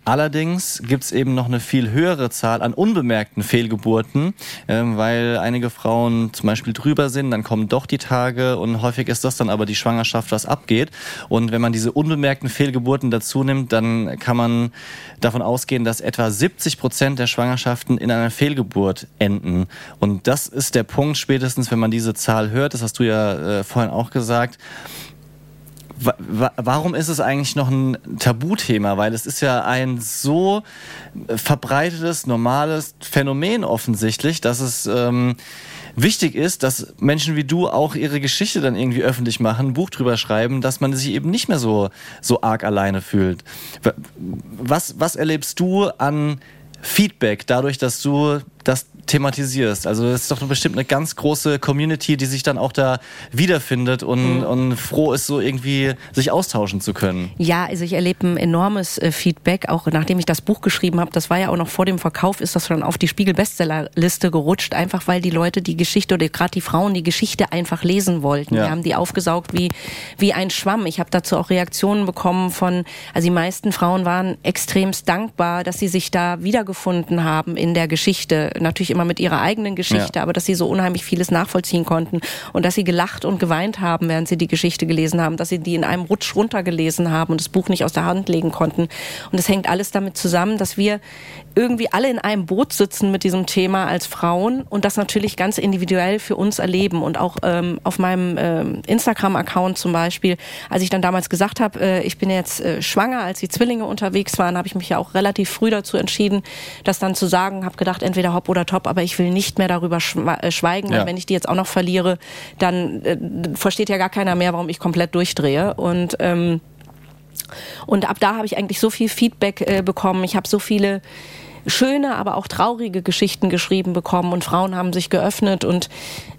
S2: Allerdings gibt's eben noch eine viel höhere Zahl an unbemerkten Fehlgeburten, ähm, weil einige Frauen zum Beispiel drüber sind, dann kommen doch die Tage und häufig ist das dann aber die Schwangerschaft, was abgeht. Und wenn man diese unbemerkten Fehlgeburten dazu nimmt, dann kann man davon ausgehen, dass etwa 70 Prozent der Schwangerschaften in einer Fehlgeburt enden. Und das ist der Punkt, spätestens wenn man diese Zahl hört, das hast du ja äh, vorhin auch gesagt, Warum ist es eigentlich noch ein Tabuthema? Weil es ist ja ein so äh, verbreitetes, normales Phänomen offensichtlich, dass es ähm, wichtig ist, dass Menschen wie du auch ihre Geschichte dann irgendwie öffentlich machen, ein Buch drüber schreiben, dass man sich eben nicht mehr so, so arg alleine fühlt. Wa- Was, was erlebst du an Feedback dadurch, dass du das thematisierst? Also es ist doch bestimmt eine ganz große Community, die sich dann auch da wiederfindet und, und froh ist, so irgendwie sich austauschen zu können.
S4: Ja, also ich erlebe ein enormes äh, Feedback, auch nachdem ich das Buch geschrieben habe. Das war ja auch noch vor dem Verkauf, ist das schon auf die Spiegel-Bestsellerliste gerutscht, einfach weil die Leute die Geschichte oder gerade die Frauen die Geschichte einfach lesen wollten.
S2: Ja.
S4: Wir haben die aufgesaugt wie, wie ein Schwamm. Ich habe dazu auch Reaktionen bekommen von, also die meisten Frauen waren extremst dankbar, dass sie sich da wiedergefunden haben in der Geschichte. Natürlich immer mit ihrer eigenen Geschichte,
S2: Ja.
S4: aber dass sie so unheimlich vieles nachvollziehen konnten und dass sie gelacht und geweint haben, während sie die Geschichte gelesen haben, dass sie die in einem Rutsch runtergelesen haben und das Buch nicht aus der Hand legen konnten. Und es hängt alles damit zusammen, dass wir irgendwie alle in einem Boot sitzen mit diesem Thema als Frauen und das natürlich ganz individuell für uns erleben. Und auch ähm, auf meinem ähm, Instagram-Account zum Beispiel, als ich dann damals gesagt habe, äh, ich bin jetzt äh, schwanger, als die Zwillinge unterwegs waren, habe ich mich ja auch relativ früh dazu entschieden, das dann zu sagen, habe gedacht, entweder hopp oder top, aber ich will nicht mehr darüber äh, schweigen,
S2: Ja.
S4: weil wenn ich die jetzt auch noch verliere, dann äh, versteht ja gar keiner mehr, warum ich komplett durchdrehe. Und ähm, Und ab da habe ich eigentlich so viel Feedback äh, bekommen. Ich habe so viele schöne, aber auch traurige Geschichten geschrieben bekommen und Frauen haben sich geöffnet und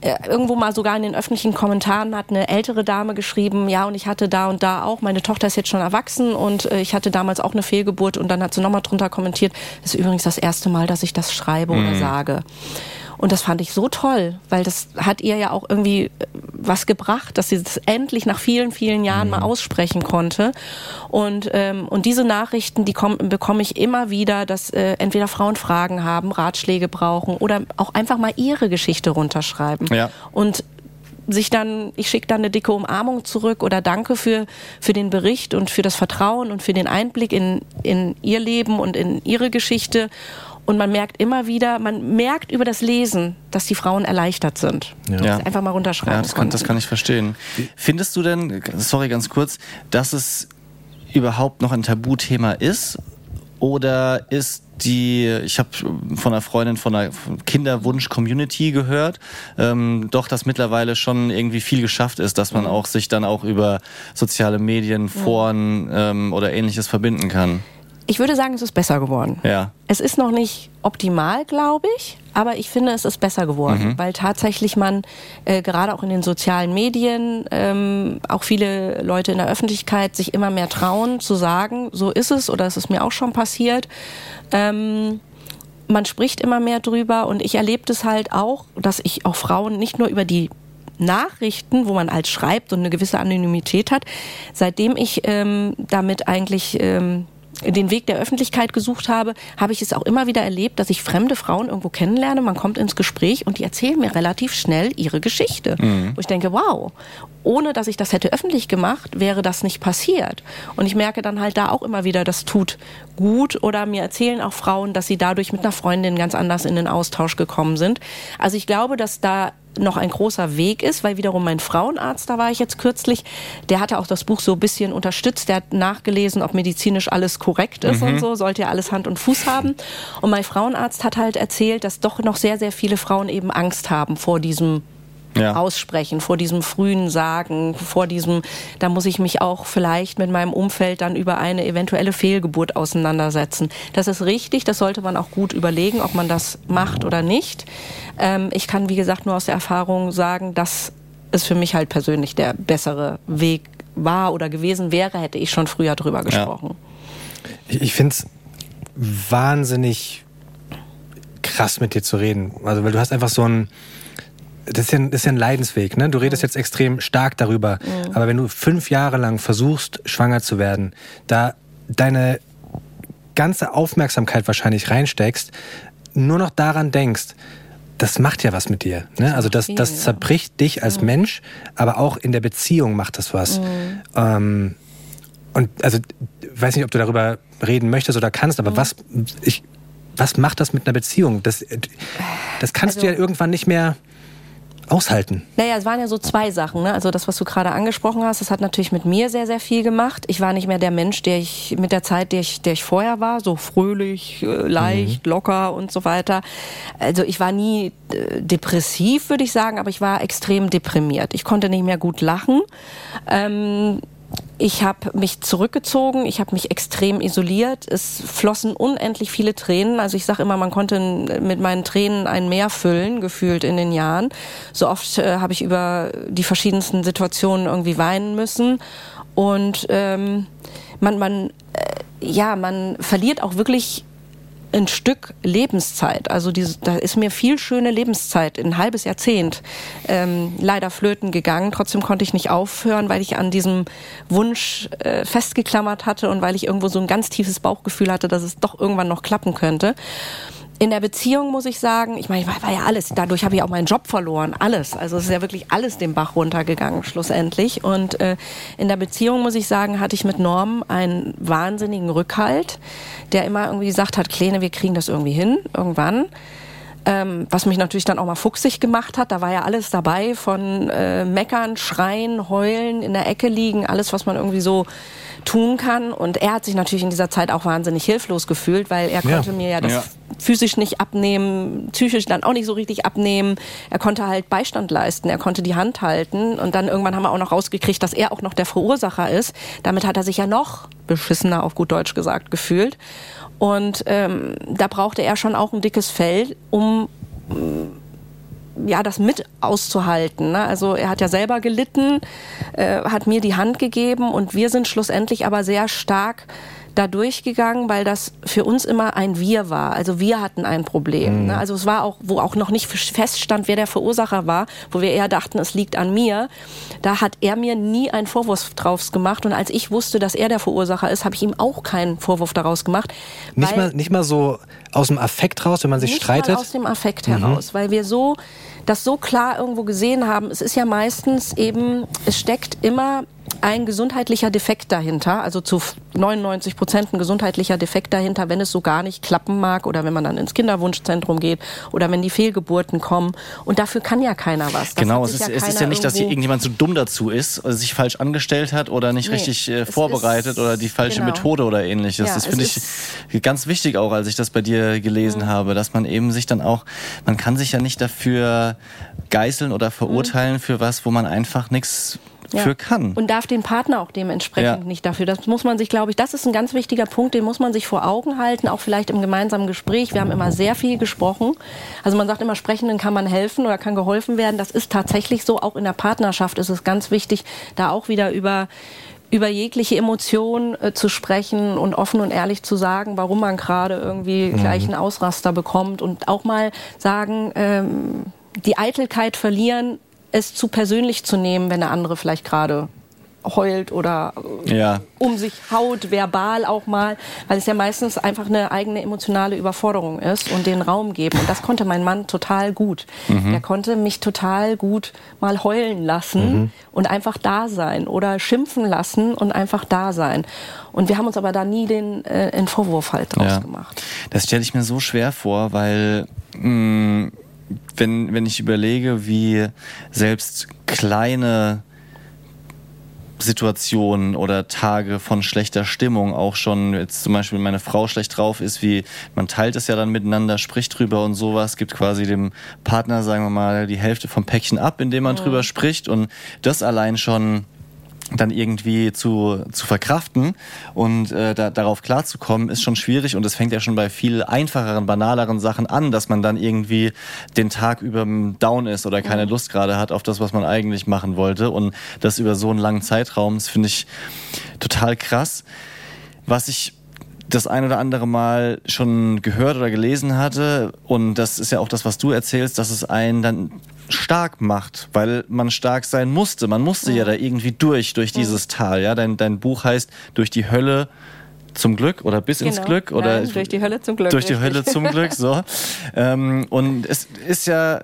S4: äh, irgendwo mal sogar in den öffentlichen Kommentaren hat eine ältere Dame geschrieben, ja und ich hatte da und da auch, meine Tochter ist jetzt schon erwachsen und äh, ich hatte damals auch eine Fehlgeburt und dann hat sie nochmal drunter kommentiert, das ist übrigens das erste Mal, dass ich das schreibe oder sage. Und das fand ich so toll, weil das hat ihr ja auch irgendwie äh, was gebracht, dass sie das endlich nach vielen, vielen Jahren mal aussprechen konnte. Und, ähm, und diese Nachrichten, die komm, bekomme ich immer wieder, dass äh, entweder Frauen Fragen haben, Ratschläge brauchen oder auch einfach mal ihre Geschichte runterschreiben.
S2: Ja.
S4: Und sich dann, ich schicke dann eine dicke Umarmung zurück oder danke für, für den Bericht und für das Vertrauen und für den Einblick in, in ihr Leben und in ihre Geschichte. Und man merkt immer wieder, man merkt über das Lesen, dass die Frauen erleichtert sind.
S2: Ja.
S4: Sie einfach mal runterschreiben
S2: Ja, das kann, das kann ich verstehen. Findest du denn, sorry ganz kurz, dass es überhaupt noch ein Tabuthema ist? Oder ist die, ich habe von einer Freundin von einer Kinderwunsch-Community gehört, ähm, doch, dass mittlerweile schon irgendwie viel geschafft ist, dass man auch sich dann auch über soziale Medien, Foren ähm, oder ähnliches verbinden kann.
S4: Ich würde sagen, es ist besser geworden.
S2: Ja.
S4: Es ist noch nicht optimal, glaube ich, aber ich finde, es ist besser geworden, weil tatsächlich man äh, gerade auch in den sozialen Medien ähm, auch viele Leute in der Öffentlichkeit sich immer mehr trauen zu sagen, so ist es oder es ist mir auch schon passiert. Ähm, man spricht immer mehr drüber und ich erlebe das halt auch, dass ich auch Frauen nicht nur über die Nachrichten, wo man als schreibt und eine gewisse Anonymität hat, seitdem ich ähm, damit eigentlich ähm, den Weg der Öffentlichkeit gesucht habe, habe ich es auch immer wieder erlebt, dass ich fremde Frauen irgendwo kennenlerne, man kommt ins Gespräch und die erzählen mir relativ schnell ihre Geschichte. Wo ich denke, wow, ohne dass ich das hätte öffentlich gemacht, wäre das nicht passiert. Und ich merke dann halt da auch immer wieder, das tut gut oder mir erzählen auch Frauen, dass sie dadurch mit einer Freundin ganz anders in den Austausch gekommen sind. Also ich glaube, dass da noch ein großer Weg ist, weil wiederum mein Frauenarzt, da war ich jetzt kürzlich, der hatte auch das Buch so ein bisschen unterstützt, der hat nachgelesen, ob medizinisch alles korrekt ist und so, sollte ja alles Hand und Fuß haben. Und mein Frauenarzt hat halt erzählt, dass doch noch sehr, sehr viele Frauen eben Angst haben vor diesem
S2: Ja.
S4: aussprechen, vor diesem frühen Sagen, vor diesem, da muss ich mich auch vielleicht mit meinem Umfeld dann über eine eventuelle Fehlgeburt auseinandersetzen. Das ist richtig, das sollte man auch gut überlegen, ob man das macht oder nicht. Ähm, ich kann, wie gesagt, nur aus der Erfahrung sagen, dass es für mich halt persönlich der bessere Weg war oder gewesen wäre, hätte ich schon früher drüber gesprochen.
S3: Ich, ich finde es wahnsinnig krass, mit dir zu reden. Also, weil du hast einfach so ein. Das ist, ja, das ist ja ein Leidensweg, ne? Du redest jetzt extrem stark darüber. Aber wenn du fünf Jahre lang versuchst, schwanger zu werden, da deine ganze Aufmerksamkeit wahrscheinlich reinsteckst, nur noch daran denkst, das macht ja was mit dir. Ne? Also das, das zerbricht dich als Mensch, aber auch in der Beziehung macht das was. Ähm, und also, ich weiß nicht, ob du darüber reden möchtest oder kannst, aber was, ich, was macht das mit einer Beziehung? Das, das kannst du ja irgendwann nicht mehr aushalten.
S4: Naja, es waren ja so zwei Sachen. Ne? Also das, was du gerade angesprochen hast, das hat natürlich mit mir sehr, sehr viel gemacht. Ich war nicht mehr der Mensch, der ich mit der Zeit, der ich, der ich vorher war, so fröhlich, äh, leicht, locker und so weiter. Also ich war nie äh, depressiv, würde ich sagen, aber ich war extrem deprimiert. Ich konnte nicht mehr gut lachen. Ähm, ich habe mich zurückgezogen, ich habe mich extrem isoliert. Es flossen unendlich viele Tränen. Also ich sage immer, man konnte mit meinen Tränen ein Meer füllen, gefühlt in den Jahren. So oft äh, habe ich über die verschiedensten Situationen irgendwie weinen müssen. Und ähm, man, man, äh, ja, man verliert auch wirklich ein Stück Lebenszeit. Also diese, da ist mir viel schöne Lebenszeit, ein halbes Jahrzehnt, ähm, leider flöten gegangen. Trotzdem konnte ich nicht aufhören, weil ich an diesem Wunsch äh, festgeklammert hatte und weil ich irgendwo so ein ganz tiefes Bauchgefühl hatte, dass es doch irgendwann noch klappen könnte. In der Beziehung muss ich sagen, ich meine, ich war, war ja alles, dadurch habe ich auch meinen Job verloren, alles. Also es ist ja wirklich alles den Bach runtergegangen schlussendlich. Und äh, in der Beziehung muss ich sagen, hatte ich mit Norm einen wahnsinnigen Rückhalt, der immer irgendwie gesagt hat, Kleine, wir kriegen das irgendwie hin, irgendwann. Ähm, was mich natürlich dann auch mal fuchsig gemacht hat. Da war ja alles dabei von äh, Meckern, Schreien, Heulen, in der Ecke liegen, alles, was man irgendwie so tun kann. Und er hat sich natürlich in dieser Zeit auch wahnsinnig hilflos gefühlt, weil er
S3: Ja.
S4: konnte mir ja das
S2: Ja.
S4: Physisch nicht abnehmen, psychisch dann auch nicht so richtig abnehmen. Er konnte halt Beistand leisten, er konnte die Hand halten und dann irgendwann haben wir auch noch rausgekriegt, dass er auch noch der Verursacher ist. Damit hat er sich ja noch beschissener, auf gut Deutsch gesagt, gefühlt. Und ähm, da brauchte er schon auch ein dickes Fell, um ja, das mit auszuhalten. Ne? Also er hat ja selber gelitten, äh, hat mir die Hand gegeben und wir sind schlussendlich aber sehr stark da durchgegangen, weil das für uns immer ein Wir war. Also wir hatten ein Problem. Mhm. Ne? Also es war auch, wo auch noch nicht feststand, wer der Verursacher war, wo wir eher dachten, es liegt an mir. Da hat er mir nie einen Vorwurf draus gemacht. Und als ich wusste, dass er der Verursacher ist, habe ich ihm auch keinen Vorwurf daraus gemacht.
S3: Nicht mal, nicht mal so aus dem Affekt raus, wenn man sich
S4: nicht
S3: streitet?
S4: Mal aus dem Affekt mhm. heraus, weil wir so das so klar irgendwo gesehen haben. Es ist ja meistens eben, es steckt immer ein gesundheitlicher Defekt dahinter, also zu 99 Prozent ein gesundheitlicher Defekt dahinter, wenn es so gar nicht klappen mag oder wenn man dann ins Kinderwunschzentrum geht oder wenn die Fehlgeburten kommen. Und dafür kann ja keiner was.
S2: Das genau, es ist, ja, es ist ja nicht, dass hier irgendjemand zu so dumm dazu ist, oder sich falsch angestellt hat oder nicht nee, richtig äh, vorbereitet ist, oder die falsche genau. Methode oder ähnliches. Ja, das finde ich ganz wichtig auch, als ich das bei dir gelesen mhm. habe, dass man eben sich dann auch, man kann sich ja nicht dafür geißeln oder verurteilen mhm. für was, wo man einfach nichts ja. für kann.
S4: Und darf den Partner auch dementsprechend ja. nicht dafür. Das muss man sich, glaube ich, das ist ein ganz wichtiger Punkt, den muss man sich vor Augen halten, auch vielleicht im gemeinsamen Gespräch. Wir haben immer sehr viel gesprochen. Also man sagt immer, Sprechenden kann man helfen oder kann geholfen werden. Das ist tatsächlich so. Auch in der Partnerschaft ist es ganz wichtig, da auch wieder über über jegliche Emotion äh, zu sprechen und offen und ehrlich zu sagen, warum man gerade irgendwie mhm. gleich einen Ausraster bekommt und auch mal sagen, ähm, die Eitelkeit verlieren, es zu persönlich zu nehmen, wenn der andere vielleicht gerade heult oder ja. um sich haut, verbal auch mal, weil es ja meistens einfach eine eigene emotionale Überforderung ist und den Raum geben. Und das konnte mein Mann total gut. Mhm. Der konnte mich total gut mal heulen lassen mhm. und einfach da sein oder schimpfen lassen und einfach da sein. Und wir haben uns aber da nie den, äh, den Vorwurf halt draus ja. gemacht.
S2: Das stelle ich mir so schwer vor, weil mh, mm, wenn, wenn ich überlege, wie selbst kleine Situationen oder Tage von schlechter Stimmung auch schon, jetzt zum Beispiel meine Frau schlecht drauf ist, wie man teilt es ja dann miteinander, spricht drüber und sowas, gibt quasi dem Partner, sagen wir mal, die Hälfte vom Päckchen ab, indem man mhm. drüber spricht und das allein schon dann irgendwie zu, zu verkraften und äh, da, darauf klarzukommen, ist schon schwierig und es fängt ja schon bei viel einfacheren, banaleren Sachen an, dass man dann irgendwie den Tag über down ist oder keine mhm. Lust gerade hat auf das, was man eigentlich machen wollte und das über so einen langen Zeitraum, das finde ich total krass. Was ich das ein oder andere Mal schon gehört oder gelesen hatte und das ist ja auch das, was du erzählst, dass es einen dann stark macht, weil man stark sein musste. Man musste ja, ja da irgendwie durch, durch dieses Tal. Ja, dein, dein Buch heißt Durch die Hölle zum Glück oder bis genau. ins Glück oder
S4: Nein, durch die Hölle zum Glück.
S2: Durch die Hölle zum Glück, so. ähm, und es ist ja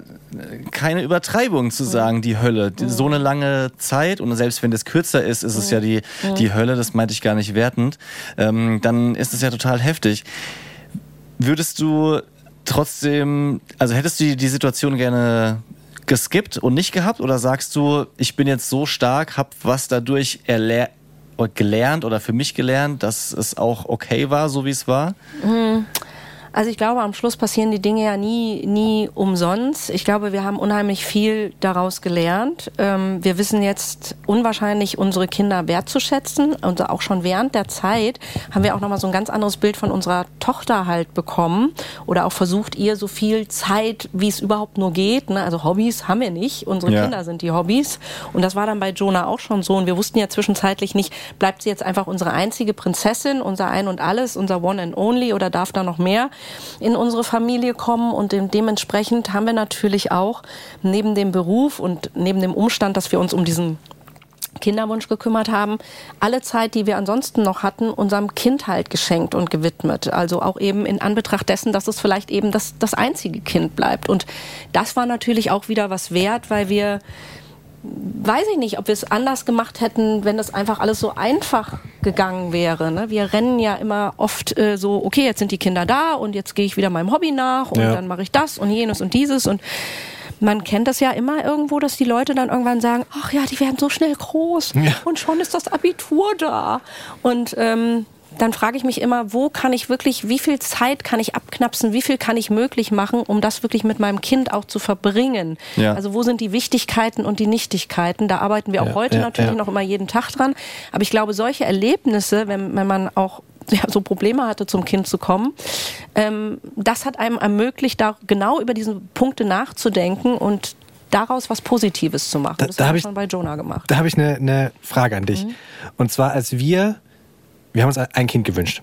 S2: keine Übertreibung zu sagen, die Hölle. Die, so eine lange Zeit und selbst wenn das kürzer ist, ist es ja die, die Hölle, das meinte ich gar nicht wertend, ähm, dann ist es ja total heftig. Würdest du trotzdem, also hättest du die Situation gerne geskippt und nicht gehabt? Oder sagst du, ich bin jetzt so stark, hab was dadurch gelernt oder für mich gelernt, dass es auch okay war, so wie es war?
S4: Mhm. Also ich glaube, am Schluss passieren die Dinge ja nie, nie umsonst. Ich glaube, wir haben unheimlich viel daraus gelernt. Ähm, wir wissen jetzt unwahrscheinlich unsere Kinder wertzuschätzen. Und auch schon während der Zeit haben wir auch nochmal so ein ganz anderes Bild von unserer Tochter halt bekommen. Oder auch versucht, ihr so viel Zeit, wie es überhaupt nur geht. Ne? Also Hobbys haben wir nicht. Unsere ja. Kinder sind die Hobbys. Und das war dann bei Jonah auch schon so. Und wir wussten ja zwischenzeitlich nicht, bleibt sie jetzt einfach unsere einzige Prinzessin, unser Ein und Alles, unser One and Only oder darf da noch mehr? In unsere Familie kommen und dementsprechend haben wir natürlich auch neben dem Beruf und neben dem Umstand, dass wir uns um diesen Kinderwunsch gekümmert haben, alle Zeit, die wir ansonsten noch hatten, unserem Kind halt geschenkt und gewidmet. Also auch eben in Anbetracht dessen, dass es vielleicht eben das, das einzige Kind bleibt. Und das war natürlich auch wieder was wert, weil wir weiß ich nicht, ob wir es anders gemacht hätten, wenn das einfach alles so einfach gegangen wäre. Ne? Wir rennen ja immer oft äh, so, okay, jetzt sind die Kinder da und jetzt gehe ich wieder meinem Hobby nach und ja. dann mache ich das und jenes und dieses und man kennt das ja immer irgendwo, dass die Leute dann irgendwann sagen, ach ja, die werden so schnell groß ja. und schon ist das Abitur da. Und ähm, dann frage ich mich immer, wo kann ich wirklich, wie viel Zeit kann ich abknapsen, wie viel kann ich möglich machen, um das wirklich mit meinem Kind auch zu verbringen.
S2: Ja.
S4: Also wo sind die Wichtigkeiten und die Nichtigkeiten? Da arbeiten wir auch
S3: Ja,
S4: heute
S3: ja,
S4: natürlich noch immer jeden Tag dran. Aber ich glaube, solche Erlebnisse, wenn, wenn man auch ja, so Probleme hatte, zum Kind zu kommen, ähm, das hat einem ermöglicht, da genau über diese Punkte nachzudenken und daraus was Positives zu machen.
S3: Da-
S4: das
S3: da
S4: haben
S3: hab
S4: wir
S3: ich-
S4: schon bei Jonah gemacht.
S3: Da habe ich eine, eine Frage an dich. Und zwar, als wir, wir haben uns ein Kind gewünscht.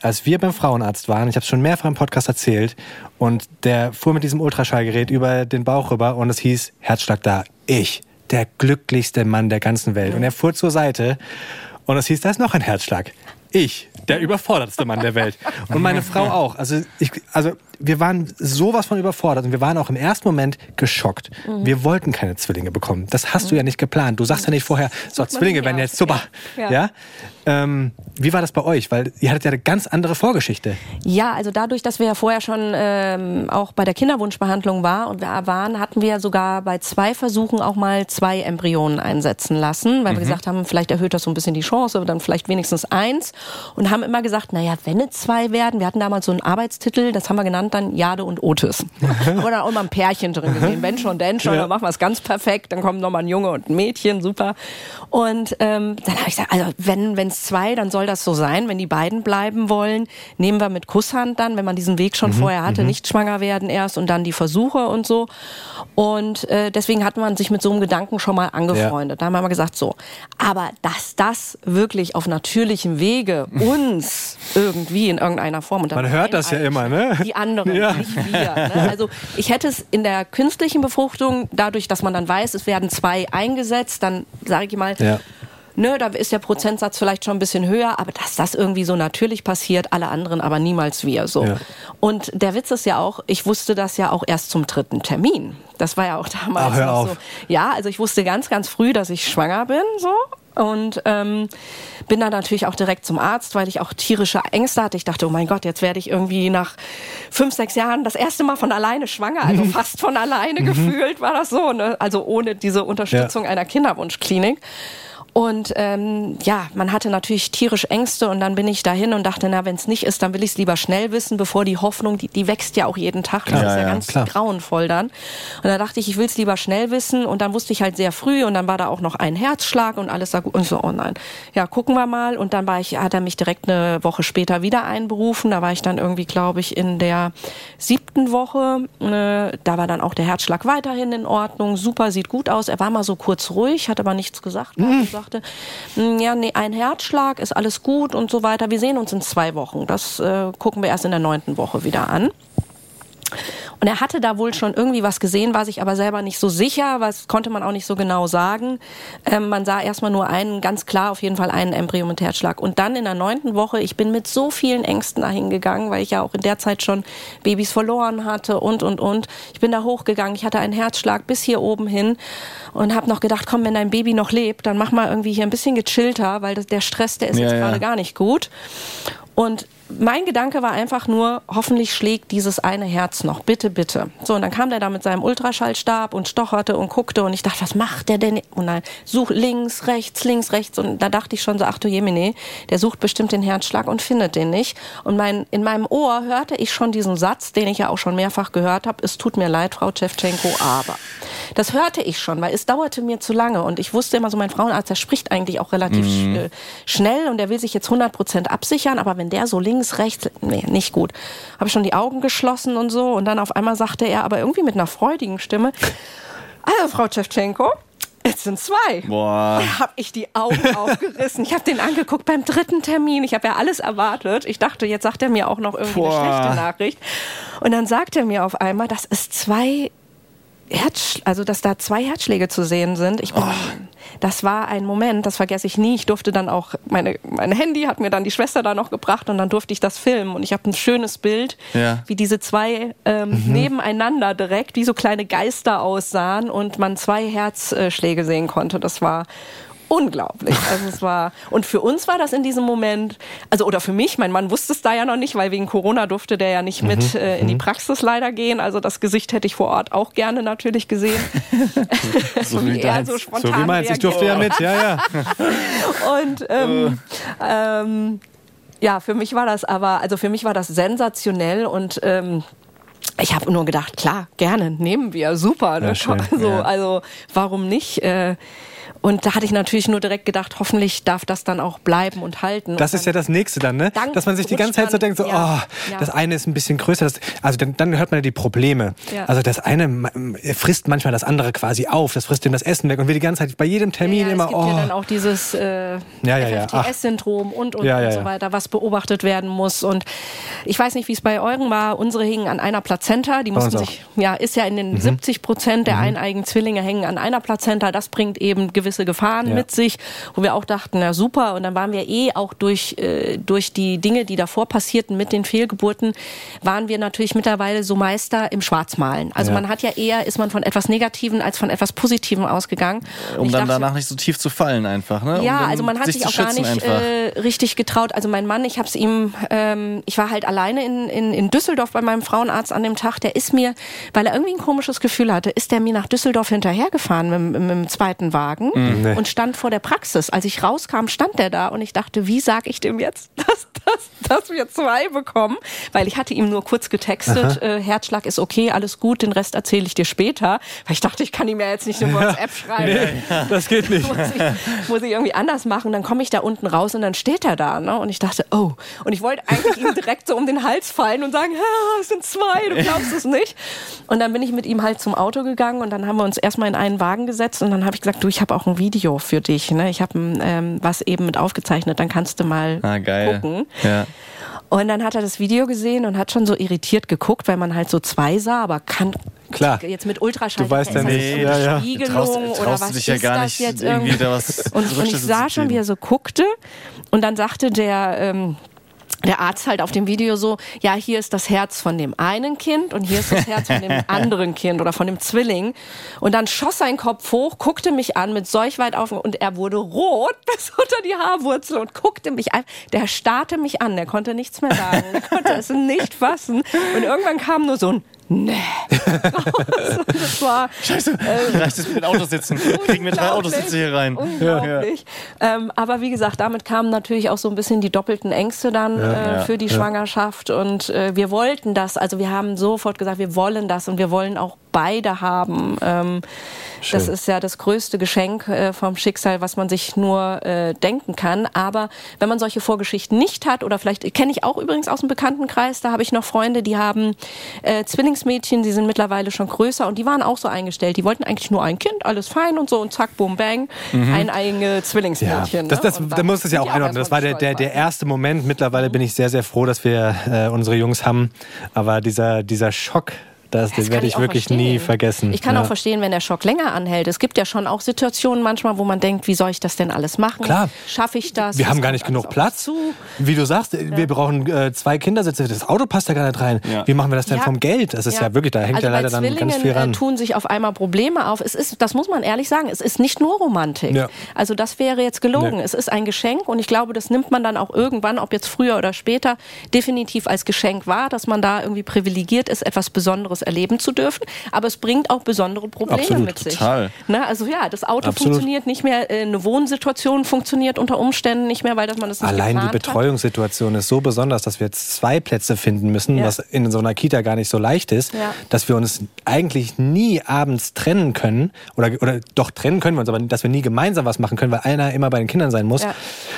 S3: Als wir beim Frauenarzt waren, ich habe es schon mehrfach im Podcast erzählt, und der fuhr mit diesem Ultraschallgerät über den Bauch rüber und es hieß, Herzschlag da, ich, der glücklichste Mann der ganzen Welt. Und er fuhr zur Seite und es hieß, da ist noch ein Herzschlag. Ich, der überfordertste Mann der Welt. Und meine Frau auch. Also, ich, also wir waren sowas von überfordert und wir waren auch im ersten Moment geschockt. Wir wollten keine Zwillinge bekommen. Das hast du ja nicht geplant. Du sagst ja nicht vorher, so Zwillinge werden jetzt super.
S4: Ja.
S3: Ja. Ähm, wie war das bei euch? Weil ihr hattet ja eine ganz andere Vorgeschichte.
S4: Ja, also dadurch, dass wir ja vorher schon ähm, auch bei der Kinderwunschbehandlung war und wir waren, hatten wir sogar bei zwei Versuchen auch mal zwei Embryonen einsetzen lassen, weil wir gesagt haben, vielleicht erhöht das so ein bisschen die Chance, aber dann vielleicht wenigstens eins und haben immer gesagt, naja, wenn es zwei werden, wir hatten damals so einen Arbeitstitel, das haben wir genannt dann Jade und Otis. aber da auch immer ein Pärchen drin gesehen, wenn schon, denn schon,
S3: Ja.
S4: dann machen wir es ganz perfekt, dann kommt nochmal ein Junge und ein Mädchen, super. Und ähm, dann habe ich gesagt, also wenn es zwei, dann soll das so sein. Wenn die beiden bleiben wollen, nehmen wir mit Kusshand dann, wenn man diesen Weg schon vorher hatte, nicht schwanger werden erst und dann die Versuche und so. Und äh, deswegen hat man sich mit so einem Gedanken schon mal angefreundet. Da haben wir mal gesagt, so, aber dass das wirklich auf natürlichem Wege uns irgendwie in irgendeiner Form
S3: Man hört das ja immer, ne?
S4: Die anderen,
S3: Ja.
S4: nicht wir. Ne? Also ich hätte es in der künstlichen Befruchtung, dadurch, dass man dann weiß, es werden zwei eingesetzt, dann sage ich mal,
S3: Ja.
S4: ne, da ist der Prozentsatz vielleicht schon ein bisschen höher, aber dass das irgendwie so natürlich passiert, alle anderen aber niemals wir. So.
S3: Ja.
S4: Und der Witz ist ja auch, ich wusste das ja auch erst zum dritten Termin. Das war ja auch damals
S3: Ach,
S4: so. Ja, also ich wusste ganz, ganz früh, dass ich schwanger bin, so. Und ähm, bin dann natürlich auch direkt zum Arzt, weil ich auch tierische Ängste hatte. Ich dachte, oh mein Gott, jetzt werde ich irgendwie nach fünf, sechs Jahren das erste Mal von alleine schwanger. Also fast von alleine gefühlt war das so. Ne? Also ohne diese Unterstützung einer Kinderwunschklinik. Und ähm, ja, man hatte natürlich tierisch Ängste und dann bin ich dahin und dachte, na, wenn es nicht ist, dann will ich es lieber schnell wissen, bevor die Hoffnung, die, die wächst ja auch jeden Tag, das
S2: Klar,
S4: ist ja,
S2: ja,
S4: ganz
S3: klar.
S4: grauenvoll dann. Und da dachte ich, ich will es lieber schnell wissen und dann wusste ich halt sehr früh und dann war da auch noch ein Herzschlag und alles sah gut und so, oh nein. Ja, gucken wir mal und dann war ich, hat er mich direkt eine Woche später wieder einberufen, da war ich dann irgendwie, glaube ich, in der siebten Woche, äh, da war dann auch der Herzschlag weiterhin in Ordnung, super, sieht gut aus, er war mal so kurz ruhig, hat aber nichts gesagt, mhm. Sagte, "Mm, ja, nee, ein Herzschlag, ist alles gut und so weiter, wir sehen uns in zwei Wochen, das äh, gucken wir erst in der neunten Woche wieder an. Und er hatte da wohl schon irgendwie was gesehen, war sich aber selber nicht so sicher, was konnte man auch nicht so genau sagen. Ähm, man sah erstmal nur einen, ganz klar auf jeden Fall einen Embryo mit Herzschlag. Und dann in der neunten Woche, ich bin mit so vielen Ängsten dahin gegangen, weil ich ja auch in der Zeit schon Babys verloren hatte und, und, und. Ich bin da hochgegangen, ich hatte einen Herzschlag bis hier oben hin und habe noch gedacht, komm, wenn dein Baby noch lebt, dann mach mal irgendwie hier ein bisschen gechillter, weil das, der Stress, der ist
S2: Ja,
S4: jetzt
S2: ja.
S4: gerade gar nicht gut. Und mein Gedanke war einfach nur, hoffentlich schlägt dieses eine Herz noch, bitte, bitte. So, und dann kam der da mit seinem Ultraschallstab und stocherte und guckte und ich dachte, was macht der denn? Und dann such links, rechts, links, rechts und da dachte ich schon so, ach du Jemine, der sucht bestimmt den Herzschlag und findet den nicht. Und mein, in meinem Ohr hörte ich schon diesen Satz, den ich ja auch schon mehrfach gehört habe, es tut mir leid, Frau Tschewtschenko, aber. Das hörte ich schon, weil es dauerte mir zu lange und ich wusste immer so, mein Frauenarzt, der spricht eigentlich auch relativ sch äh, schnell und der will sich jetzt 100 Prozent absichern, aber wenn der so links, rechts, nee, nicht gut. Habe ich schon die Augen geschlossen und so und dann auf einmal sagte er, aber irgendwie mit einer freudigen Stimme, also Frau Tschewtschenko, es sind zwei.
S2: Boah.
S4: Da habe ich die Augen aufgerissen. Ich habe den angeguckt beim dritten Termin. Ich habe ja alles erwartet. Ich dachte, jetzt sagt er mir auch noch irgendwie
S2: Boah.
S4: eine schlechte Nachricht. Und dann sagt er mir auf einmal, dass es zwei Herz, also dass da zwei Herzschläge zu sehen sind. Ich bin, Das war ein Moment, das vergesse ich nie. Ich durfte dann auch, meine, mein Handy hat mir dann die Schwester da noch gebracht und dann durfte ich das filmen. Und ich habe ein schönes Bild,
S2: Ja.
S4: wie diese zwei ähm, nebeneinander direkt, wie so kleine Geister aussahen und man zwei Herzschläge sehen konnte. Das war unglaublich. Also es war und für uns war das in diesem Moment, also oder für mich, mein Mann wusste es da ja noch nicht, weil wegen Corona durfte der ja nicht mit äh, in die Praxis leider gehen. Also das Gesicht hätte ich vor Ort auch gerne natürlich gesehen.
S2: So wie
S4: er
S2: deins.
S4: so spontan
S3: So wie meins, ich durfte ja mit, ja, ja.
S4: Und ähm, ähm, ja, für mich war das aber, also für mich war das sensationell und ähm, ich habe nur gedacht, klar, gerne, nehmen wir, super. Ne?
S3: Ja, schön,
S4: also,
S2: ja.
S4: also warum nicht? Äh, und da hatte ich natürlich nur direkt gedacht, hoffentlich darf das dann auch bleiben und halten.
S3: Das
S4: und
S3: ist ja das Nächste dann, ne?
S4: Dann
S3: Dass man sich die ganze Zeit so denkt, so,
S4: ja,
S3: oh,
S4: ja.
S3: das eine ist ein bisschen größer. Das, also dann, dann hört man ja die Probleme.
S4: Ja.
S3: Also das eine frisst manchmal das andere quasi auf. Das frisst ihm das Essen weg und will die ganze Zeit bei jedem Termin
S4: ja,
S3: immer,
S4: es gibt
S3: oh.
S4: ja dann auch dieses äh,
S3: Ja, ja, ja. Ach.
S4: FFTS-Syndrom und und,
S3: Ja, ja,
S4: und so weiter, was beobachtet werden muss. Und ich weiß nicht, wie es bei euren war. Unsere hingen an einer Plazenta. Die mussten sich, ja, ist ja in den 70 Prozent der eineigen Zwillinge hängen an einer Plazenta. Das bringt eben gewisse Gefahren
S3: Ja.
S4: mit sich, wo wir auch dachten, na super. Und dann waren wir eh auch durch, äh, durch die Dinge, die davor passierten mit den Fehlgeburten, waren wir natürlich mittlerweile so Meister im Schwarzmalen. Also
S3: Ja.
S4: man hat ja eher, ist man von etwas Negativen als von etwas Positivem ausgegangen.
S2: Um dann
S4: dachte-
S2: danach nicht so tief zu fallen einfach, ne? Um
S4: ja,
S2: dann
S4: also man hat sich,
S2: zu
S4: auch gar nicht äh, richtig getraut. Also mein Mann, ich habe es ihm, ähm, ich war halt alleine in, in, in Düsseldorf bei meinem Frauenarzt an dem Tag. Der ist mir, weil er irgendwie ein komisches Gefühl hatte, ist der mir nach Düsseldorf hinterhergefahren mit, dem- mit dem zweiten Wagen
S2: Mhm.
S3: Nee.
S4: und stand vor der Praxis. Als ich rauskam, stand der da und ich dachte, wie sag ich dem jetzt, dass, dass, dass wir zwei bekommen? Weil ich hatte ihm nur kurz getextet, äh, Herzschlag ist okay, alles gut, den Rest erzähle ich dir später. Weil ich dachte, ich kann ihm ja jetzt nicht eine WhatsApp schreiben
S3: Das geht nicht.
S4: muss ich, muss ich irgendwie anders machen. Dann komme ich da unten raus und dann steht er da. Ne? Und ich dachte, oh. Und ich wollte eigentlich ihm direkt so um den Hals fallen und sagen, es sind zwei, du glaubst es nicht. Und dann bin ich mit ihm halt zum Auto gegangen und dann haben wir uns erstmal in einen Wagen gesetzt und dann habe ich gesagt, du, ich habe auch ein Video für dich. Ne? Ich habe ähm, was eben mit aufgezeichnet, dann kannst du mal
S2: Ah, geil.
S4: gucken.
S2: Ja.
S4: Und dann hat er das Video gesehen und hat schon so irritiert geguckt, weil man halt so zwei sah, aber kann
S3: Klar.
S4: jetzt mit Ultraschall
S3: Du weißt ja nicht,
S4: jetzt
S3: ja, ja.
S4: Spiegelung
S2: Traust,
S4: oder
S2: traust
S4: was
S2: dich ja
S4: ist
S2: gar
S4: das
S2: nicht
S4: jetzt
S2: irgendwie
S4: irgendwie?
S2: da was
S4: Und, und ich sah schon, wie er so guckte und dann sagte der ähm, der Arzt halt auf dem Video so, ja, hier ist das Herz von dem einen Kind und hier ist das Herz von dem anderen Kind oder von dem Zwilling. Und dann schoss sein Kopf hoch, guckte mich an mit solch weit auf und er wurde rot bis unter die Haarwurzel und guckte mich an. Der starrte mich an, der konnte nichts mehr sagen, der konnte es nicht fassen. Und irgendwann kam nur so ein Nee. das war
S2: Scheiße, reicht es mit den Autos sitzen? Kriegen wir drei. Autositze hier rein?
S4: Unglaublich. Ähm, aber wie gesagt, damit kamen natürlich auch so ein bisschen die doppelten Ängste dann äh,
S2: Ja.
S4: für die Schwangerschaft. Und äh, wir wollten das. Also wir haben sofort gesagt, wir wollen das und wir wollen auch beide haben. Ähm, das ist ja das größte Geschenk äh, vom Schicksal, was man sich nur äh, denken kann. Aber wenn man solche Vorgeschichten nicht hat, oder vielleicht kenne ich auch übrigens aus dem Bekanntenkreis, da habe ich noch Freunde, die haben äh, Zwillingsmädchen, die sind mittlerweile schon größer und die waren auch so eingestellt. Die wollten eigentlich nur ein Kind, alles fein und so und zack, boom, bang, ein eigene
S3: Ja,
S4: Zwillingsmädchen.
S3: das,
S4: ne?
S3: das,
S4: Und
S3: da muss es ja auch einordnen. Das war der, der, der erste Moment. Mittlerweile bin ich sehr, sehr froh, dass wir äh, unsere Jungs haben. Aber dieser, dieser Schock, das,
S4: Das
S3: den werde ich wirklich
S4: verstehen.
S3: nie vergessen.
S4: Ich kann
S3: ja.
S4: auch verstehen, wenn der Schock länger anhält. Es gibt ja schon auch Situationen manchmal, wo man denkt, wie soll ich das denn alles machen?
S3: Klar.
S4: Schaffe ich das?
S3: Wir
S4: Was
S3: haben gar nicht genug Platz. Wie du sagst, wir brauchen äh, zwei Kindersitze. Das Auto passt da gar nicht rein.
S2: Ja.
S3: Wie machen wir das denn
S4: Ja.
S3: vom Geld? Das ist ja, wirklich, da hängt
S4: also
S3: ja leider dann ganz viel ran.
S4: Äh, tun sich auf einmal Probleme auf. Es ist, das muss man ehrlich sagen, es ist nicht nur Romantik.
S3: Ja.
S4: Also das wäre jetzt gelogen.
S3: Nee.
S4: Es ist ein Geschenk und ich glaube, das nimmt man dann auch irgendwann, ob jetzt früher oder später, definitiv als Geschenk wahr, dass man da irgendwie privilegiert ist, etwas Besonderes erleben zu dürfen. Aber es bringt auch besondere Probleme
S3: Absolut,
S4: mit sich.
S2: total.
S4: Ne? Also ja, das Auto
S3: Absolut.
S4: funktioniert nicht mehr, äh, eine Wohnsituation funktioniert unter Umständen nicht mehr, weil dass man das nicht
S3: Allein die
S4: geplant hat.
S3: Betreuungssituation ist so besonders, dass wir jetzt zwei Plätze finden müssen,
S4: Ja.
S3: was in so einer Kita gar nicht so leicht ist,
S4: Ja.
S3: dass wir uns eigentlich nie abends trennen können oder, oder doch trennen können wir uns, aber dass wir nie gemeinsam was machen können, weil einer immer bei den Kindern sein muss.
S4: Ja.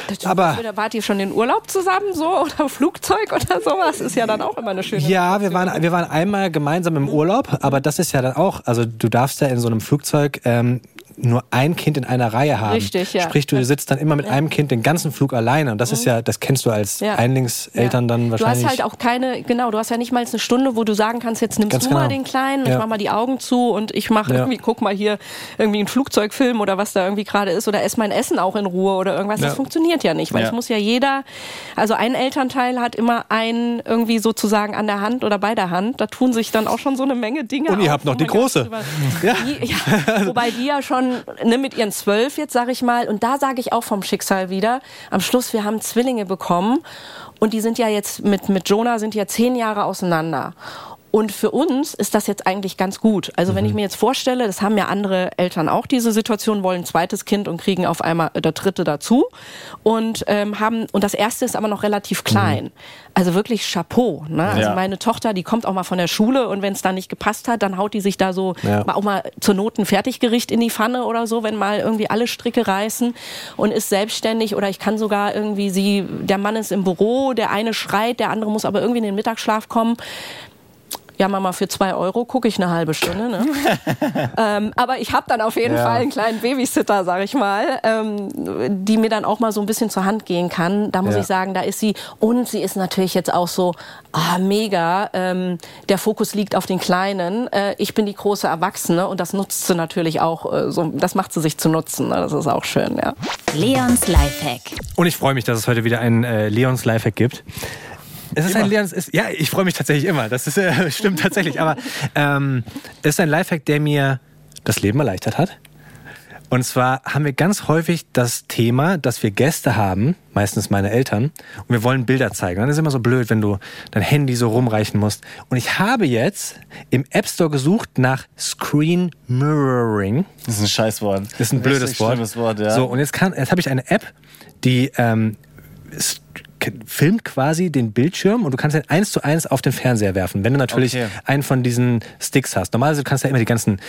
S4: Das,
S3: Aber-
S4: Oder wart ihr schon in Urlaub zusammen so oder Flugzeug oder sowas? Ist ja dann auch immer eine schöne
S3: Ja, wir waren, wir waren einmal gemeinsam im Urlaub, aber das ist ja dann auch, also du darfst ja in so einem Flugzeug ähm, nur ein Kind in einer Reihe haben.
S4: Richtig, ja.
S3: Sprich, du sitzt dann immer mit einem Kind den ganzen Flug alleine und das ist ja, das kennst du als
S4: Ja.
S3: Einlingseltern dann wahrscheinlich.
S4: Du hast halt auch keine, genau, du hast ja nicht mal eine Stunde, wo du sagen kannst, jetzt nimmst
S3: Ganz
S4: du mal
S3: genau.
S4: den Kleinen, ich
S3: Ja.
S4: mach mal die Augen zu und ich mache
S3: Ja.
S4: irgendwie, guck mal hier irgendwie einen Flugzeugfilm oder was da irgendwie gerade ist oder ess mein Essen auch in Ruhe oder irgendwas. Das
S3: Ja.
S4: funktioniert ja nicht, weil
S2: Ja.
S4: es muss ja jeder, also ein Elternteil hat immer einen irgendwie sozusagen an der Hand oder bei der Hand. Da tun sich dann auch schon so eine Menge Dinge
S3: Und ihr habt noch die Große. Ja.
S4: Die, ja, wobei die ja schon ne, mit ihren zwölf jetzt, sag ich mal, und da sage ich auch vom Schicksal wieder, am Schluss, wir haben Zwillinge bekommen. Und die sind ja jetzt mit, mit Jonah sind ja zehn Jahre auseinander. Und für uns ist das jetzt eigentlich ganz gut. Also wenn ich mir jetzt vorstelle, das haben ja andere Eltern auch diese Situation, wollen ein zweites Kind und kriegen auf einmal der dritte dazu und ähm, haben und das erste ist aber noch relativ klein. Also wirklich Chapeau. Ne? Also
S2: Ja.
S4: meine Tochter, die kommt auch mal von der Schule und wenn es da nicht gepasst hat, dann haut die sich da so
S3: Ja.
S4: mal auch mal zur Not ein Fertiggericht in die Pfanne oder so, wenn mal irgendwie alle Stricke reißen und ist selbstständig oder ich kann sogar irgendwie sie, der Mann ist im Büro, der eine schreit, der andere muss aber irgendwie in den Mittagsschlaf kommen. Ja, Mama, für zwei Euro gucke ich eine halbe Stunde. Ne? ähm, aber ich habe dann auf jeden
S3: Ja.
S4: Fall einen kleinen Babysitter, sag ich mal, ähm, die mir dann auch mal so ein bisschen zur Hand gehen kann. Da muss
S3: Ja.
S4: ich sagen, da ist sie. Und sie ist natürlich jetzt auch so, ah, mega. Ähm, der Fokus liegt auf den Kleinen. Äh, ich bin die große Erwachsene und das nutzt sie natürlich auch. Äh, so, das macht sie sich zu nutzen. Ne? Das ist auch schön, ja.
S1: Leons Lifehack.
S3: Und ich freue mich, dass es heute wieder ein äh, Leons Lifehack gibt. Es ist ein Leons, ist, ja, ich freue mich tatsächlich immer. Das ist, äh, stimmt tatsächlich. Aber ähm, es ist ein Lifehack, der mir das Leben erleichtert hat. Und zwar haben wir ganz häufig das Thema, dass wir Gäste haben, meistens meine Eltern, und wir wollen Bilder zeigen. Dann ist es immer so blöd, wenn du dein Handy so rumreichen musst. Und ich habe jetzt im App Store gesucht nach Screen Mirroring.
S2: Das ist ein Scheißwort.
S3: Das ist ein blödes Wort.
S2: schlimmes Wort, ja.
S3: So, und jetzt, kann, jetzt habe ich eine App, die ähm, filmt quasi den Bildschirm und du kannst den eins zu eins auf den Fernseher werfen, wenn du natürlich
S2: Okay.
S3: einen von diesen Sticks hast. Normalerweise kannst du ja immer die ganzen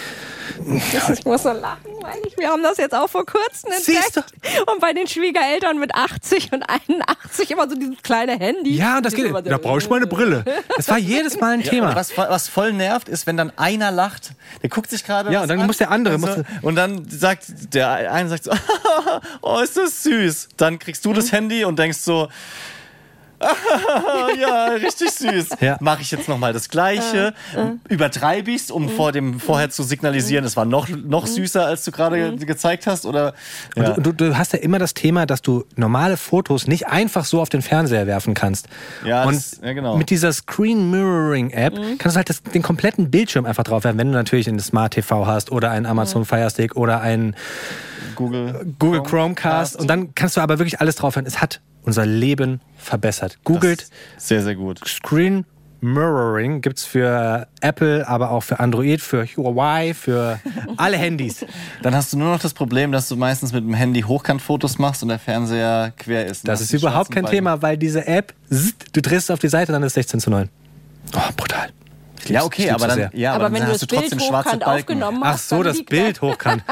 S4: Ich muss so lachen, weil ich, wir haben das jetzt auch vor kurzem
S3: Siehst
S4: entdeckt. Und bei den Schwiegereltern mit 80 und 81 immer so dieses kleine Handy.
S3: Ja, und das geht.
S4: so-
S3: Da brauche ich mal eine Brille. Das war jedes Mal ein Thema.
S2: Was, was voll nervt, ist, wenn dann einer lacht. Der guckt sich gerade.
S3: Ja, und dann
S2: an
S3: muss der andere-
S2: Und, so,
S3: muss-
S2: und dann sagt der eine sagt so, oh, ist das süß. Dann kriegst du das Handy und denkst so, ja, richtig süß.
S3: Ja.
S2: Mache ich jetzt nochmal das Gleiche. Übertreibe ich's, um vor dem vorher zu signalisieren, es war noch, noch süßer, als du gerade ge- gezeigt hast? Oder ja.
S3: Du, du hast ja immer das Thema, dass du normale Fotos nicht einfach so auf den Fernseher werfen kannst.
S2: Ja,
S3: und
S2: das- ja, genau.
S3: mit dieser Screen Mirroring App kannst du halt das, den kompletten Bildschirm einfach drauf werfen, wenn du natürlich einen Smart TV hast oder einen Amazon Fire Stick oder einen
S2: Google,
S3: Google Chromecast und dann kannst du aber wirklich alles drauf werfen. Es hat unser Leben verbessert. Googelt
S2: Sehr, sehr gut.
S3: Screen Mirroring gibt's für Apple, aber auch für Android, für Huawei, für alle Handys.
S2: Dann hast du nur noch das Problem, dass du meistens mit dem Handy Hochkantfotos machst und der Fernseher quer ist.
S3: Das ist überhaupt kein Thema, weil diese App, du drehst auf die Seite, dann ist 16 zu 9. Oh, brutal. Ich
S2: Ja, okay, aber dann, ja, aber
S4: Aber
S2: dann
S4: wenn du
S2: hast
S4: das
S2: du trotzdem
S4: Bild
S2: schwarze
S4: hochkant
S2: Balken.
S4: aufgenommen
S3: Ach so, das Bild hochkant.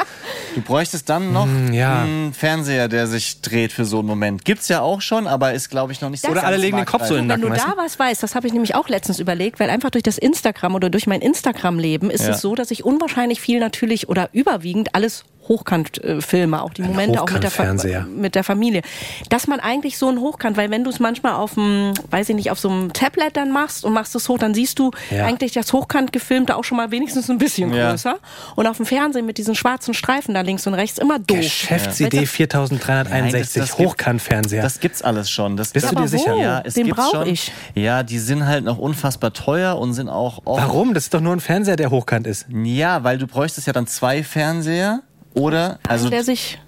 S2: Du bräuchtest dann noch
S3: ja.
S2: einen Fernseher, der sich dreht für so einen Moment. Gibt's ja auch schon, aber ist, glaube ich, noch nicht so
S3: Oder alle legen den Kopf so in den
S2: marktreif.
S4: Wenn du
S3: Nacken,
S4: da was weißt, das habe ich nämlich auch letztens überlegt, weil einfach durch das Instagram oder durch mein Instagram-Leben ist
S2: Ja.
S4: es so, dass ich unwahrscheinlich viel natürlich oder überwiegend alles hochkant äh, filme, auch die Momente auch mit der, Fa- mit der Familie. Dass man eigentlich so ein Hochkant, weil wenn du es manchmal auf dem, weiß ich nicht, auf so einem Tablet dann machst und machst es hoch, dann siehst du
S3: Ja.
S4: eigentlich das Hochkant gefilmte auch schon mal wenigstens ein bisschen
S2: Ja.
S4: größer. Und auf dem Fernsehen mit diesen schwarzen Streifen da links und rechts immer doof.
S3: Geschäftsidee
S4: Weißt
S3: 4361,
S2: Nein, das- das gibt-
S3: Hochkantfernseher.
S2: Das gibt's alles schon. Das
S3: Bist du dir sicher?
S4: wo?
S2: Ja, es
S4: Den
S2: gibt's
S4: brauch
S2: schon.
S4: ich.
S2: Ja, die sind halt noch unfassbar teuer und sind auch oft.
S3: Warum? Das ist doch nur ein Fernseher, der hochkant ist.
S2: Ja, weil du bräuchtest ja dann zwei Fernseher oder also
S4: der sich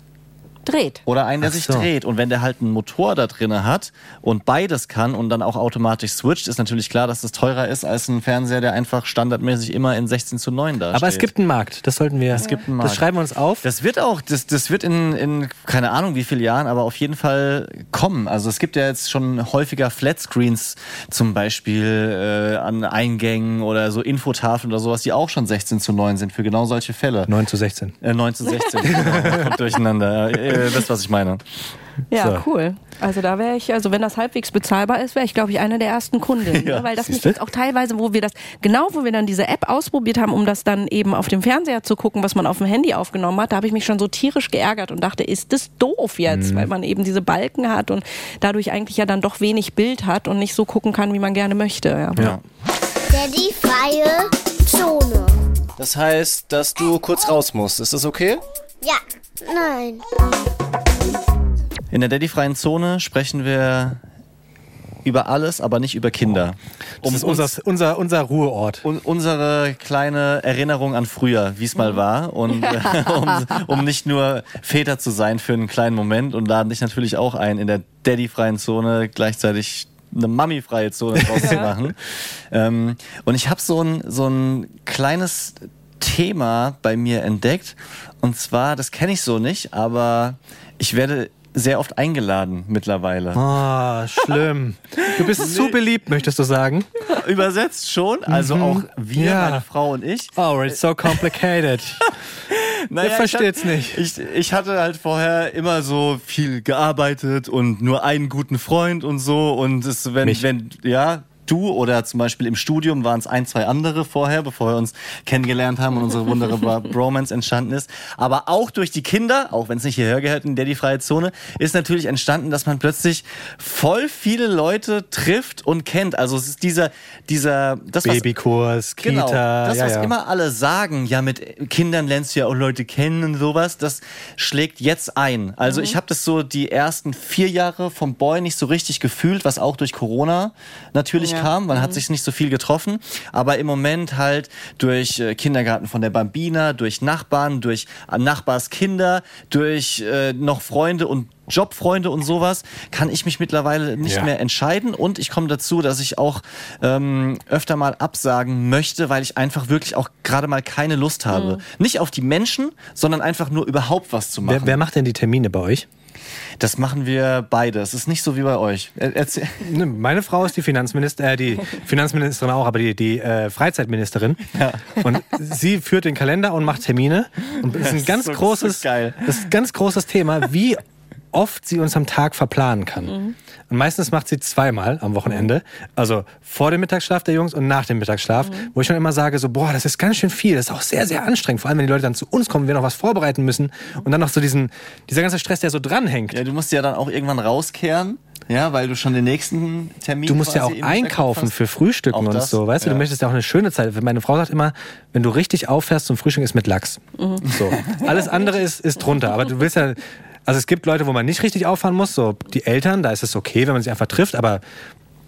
S4: dreht.
S2: oder einen, der
S3: Ach
S2: sich
S3: so.
S2: dreht. Und wenn der halt einen Motor da drinne hat und beides kann und dann auch automatisch switcht, ist natürlich klar, dass das teurer ist als ein Fernseher, der einfach standardmäßig immer in 16 zu 9 da
S3: Aber es
S2: steht.
S3: gibt einen Markt, das sollten wir. Es
S2: gibt einen Markt.
S3: Das schreiben wir uns auf.
S2: Das wird auch, das, das wird in, in keine Ahnung wie vielen Jahren, aber auf jeden Fall kommen. Also es gibt ja jetzt schon häufiger Flatscreens zum Beispiel äh, an Eingängen oder so Infotafeln oder sowas, die auch schon 16 zu 9 sind für genau solche Fälle.
S3: 9 zu 16.
S2: Äh, 9 zu 16, genau, kommt durcheinander. Äh, wisst, was ich meine.
S4: Ja,
S3: So.
S4: cool. Also da wäre ich, also wenn das halbwegs bezahlbar ist, wäre ich, glaube ich, eine der ersten Kunden.
S2: Ja,
S4: ne? Weil das mich jetzt auch teilweise, wo wir das, genau wo wir dann diese App ausprobiert haben, um das dann eben auf dem Fernseher zu gucken, was man auf dem Handy aufgenommen hat, da habe ich mich schon so tierisch geärgert und dachte, ist das doof jetzt,
S3: Mhm.
S4: weil man eben diese Balken hat und dadurch eigentlich ja dann doch wenig Bild hat und nicht so gucken kann, wie man gerne möchte. Ja.
S2: Ja.
S5: Daddy freie Zone.
S6: Das heißt, dass du kurz raus musst. Ist das okay?
S5: Ja, nein.
S2: In der Daddy-freien Zone sprechen wir über alles, aber nicht über Kinder.
S3: Das ist unser, unser, unser Ruheort.
S2: un unsere kleine Erinnerung an früher, wie es mal war. Und um, um nicht nur Väter zu sein für einen kleinen Moment und laden dich natürlich auch ein, in der Daddy-freien Zone gleichzeitig eine Mami-freie Zone draus zu machen. Ähm, und ich habe so ein, so ein kleines Thema bei mir entdeckt. Und zwar, das kenne ich so nicht, aber ich werde sehr oft eingeladen mittlerweile.
S3: Oh, schlimm. Du bist zu beliebt, möchtest du sagen?
S2: Übersetzt schon, also auch wir,
S3: Ja.
S2: meine Frau und ich.
S3: Oh, it's so complicated.
S2: Naja,
S3: Ihr versteht's
S2: ich
S3: nicht.
S2: Ich, ich hatte halt vorher immer so viel gearbeitet und nur einen guten Freund und so. Und es, wenn,
S3: Mich.
S2: wenn, ja, du oder zum Beispiel im Studium waren es ein, zwei andere vorher, bevor wir uns kennengelernt haben und unsere wunderbare Bromance entstanden ist. Aber auch durch die Kinder, auch wenn es nicht hierher gehört in der die freie Zone, ist natürlich entstanden, dass man plötzlich voll viele Leute trifft und kennt. Also es ist dieser, dieser, das
S3: Babykurs, Kita.
S2: Genau, das,
S3: ja,
S2: was
S3: ja.
S2: immer alle sagen, ja, mit Kindern lernst du ja auch Leute kennen und sowas, das schlägt jetzt ein. Also ich habe das so die ersten vier Jahre vom Boy nicht so richtig gefühlt, was auch durch Corona natürlich
S4: Ja.
S2: kam. Man hat sich nicht so viel getroffen, aber im Moment halt durch äh, Kindergarten von der Bambina, durch Nachbarn, durch äh, Nachbarskinder, durch äh, noch Freunde und Jobfreunde und sowas, kann ich mich mittlerweile nicht
S3: Ja.
S2: mehr entscheiden. Und ich komme dazu, dass ich auch ähm, öfter mal absagen möchte, weil ich einfach wirklich auch gerade mal keine Lust habe. Nicht auf die Menschen, sondern einfach nur überhaupt was zu machen.
S3: Wer, wer macht denn die Termine bei euch?
S2: Das machen wir beide. Es ist nicht so wie bei euch. Er- Erzähl.
S3: Ne, Meine Frau ist die Finanzministerin, äh, die Finanzministerin auch, aber die, die äh, Freizeitministerin. Und sie führt den Kalender und macht Termine. Und das ist ein ganz
S2: so- so
S3: großes,
S2: geil.
S3: das ist ein ganz großes Thema, wie oft sie uns am Tag verplanen kann.
S2: Mhm.
S3: Und meistens macht sie zweimal am Wochenende. Also vor dem Mittagsschlaf der Jungs und nach dem Mittagsschlaf,
S2: Mhm.
S3: wo ich schon immer sage, so, boah, das ist ganz schön viel. Das ist auch sehr, sehr anstrengend. Vor allem, wenn die Leute dann zu uns kommen, und wir noch was vorbereiten müssen. Und dann noch so diesen, dieser ganze Stress, der so dranhängt.
S2: Ja, du musst ja dann auch irgendwann rauskehren, ja, weil du schon den nächsten Termin
S3: Du musst ja auch einkaufen für Frühstücken und so, weißt du?
S2: ja.
S3: Du möchtest ja auch eine schöne Zeit. Meine Frau sagt immer, wenn du richtig auffährst zum Frühstück, ist mit Lachs.
S2: Mhm.
S3: So. Alles andere ist, ist drunter. Aber du willst ja, also es gibt Leute, wo man nicht richtig auffahren muss, so die Eltern, da ist es okay, wenn man sich einfach trifft, aber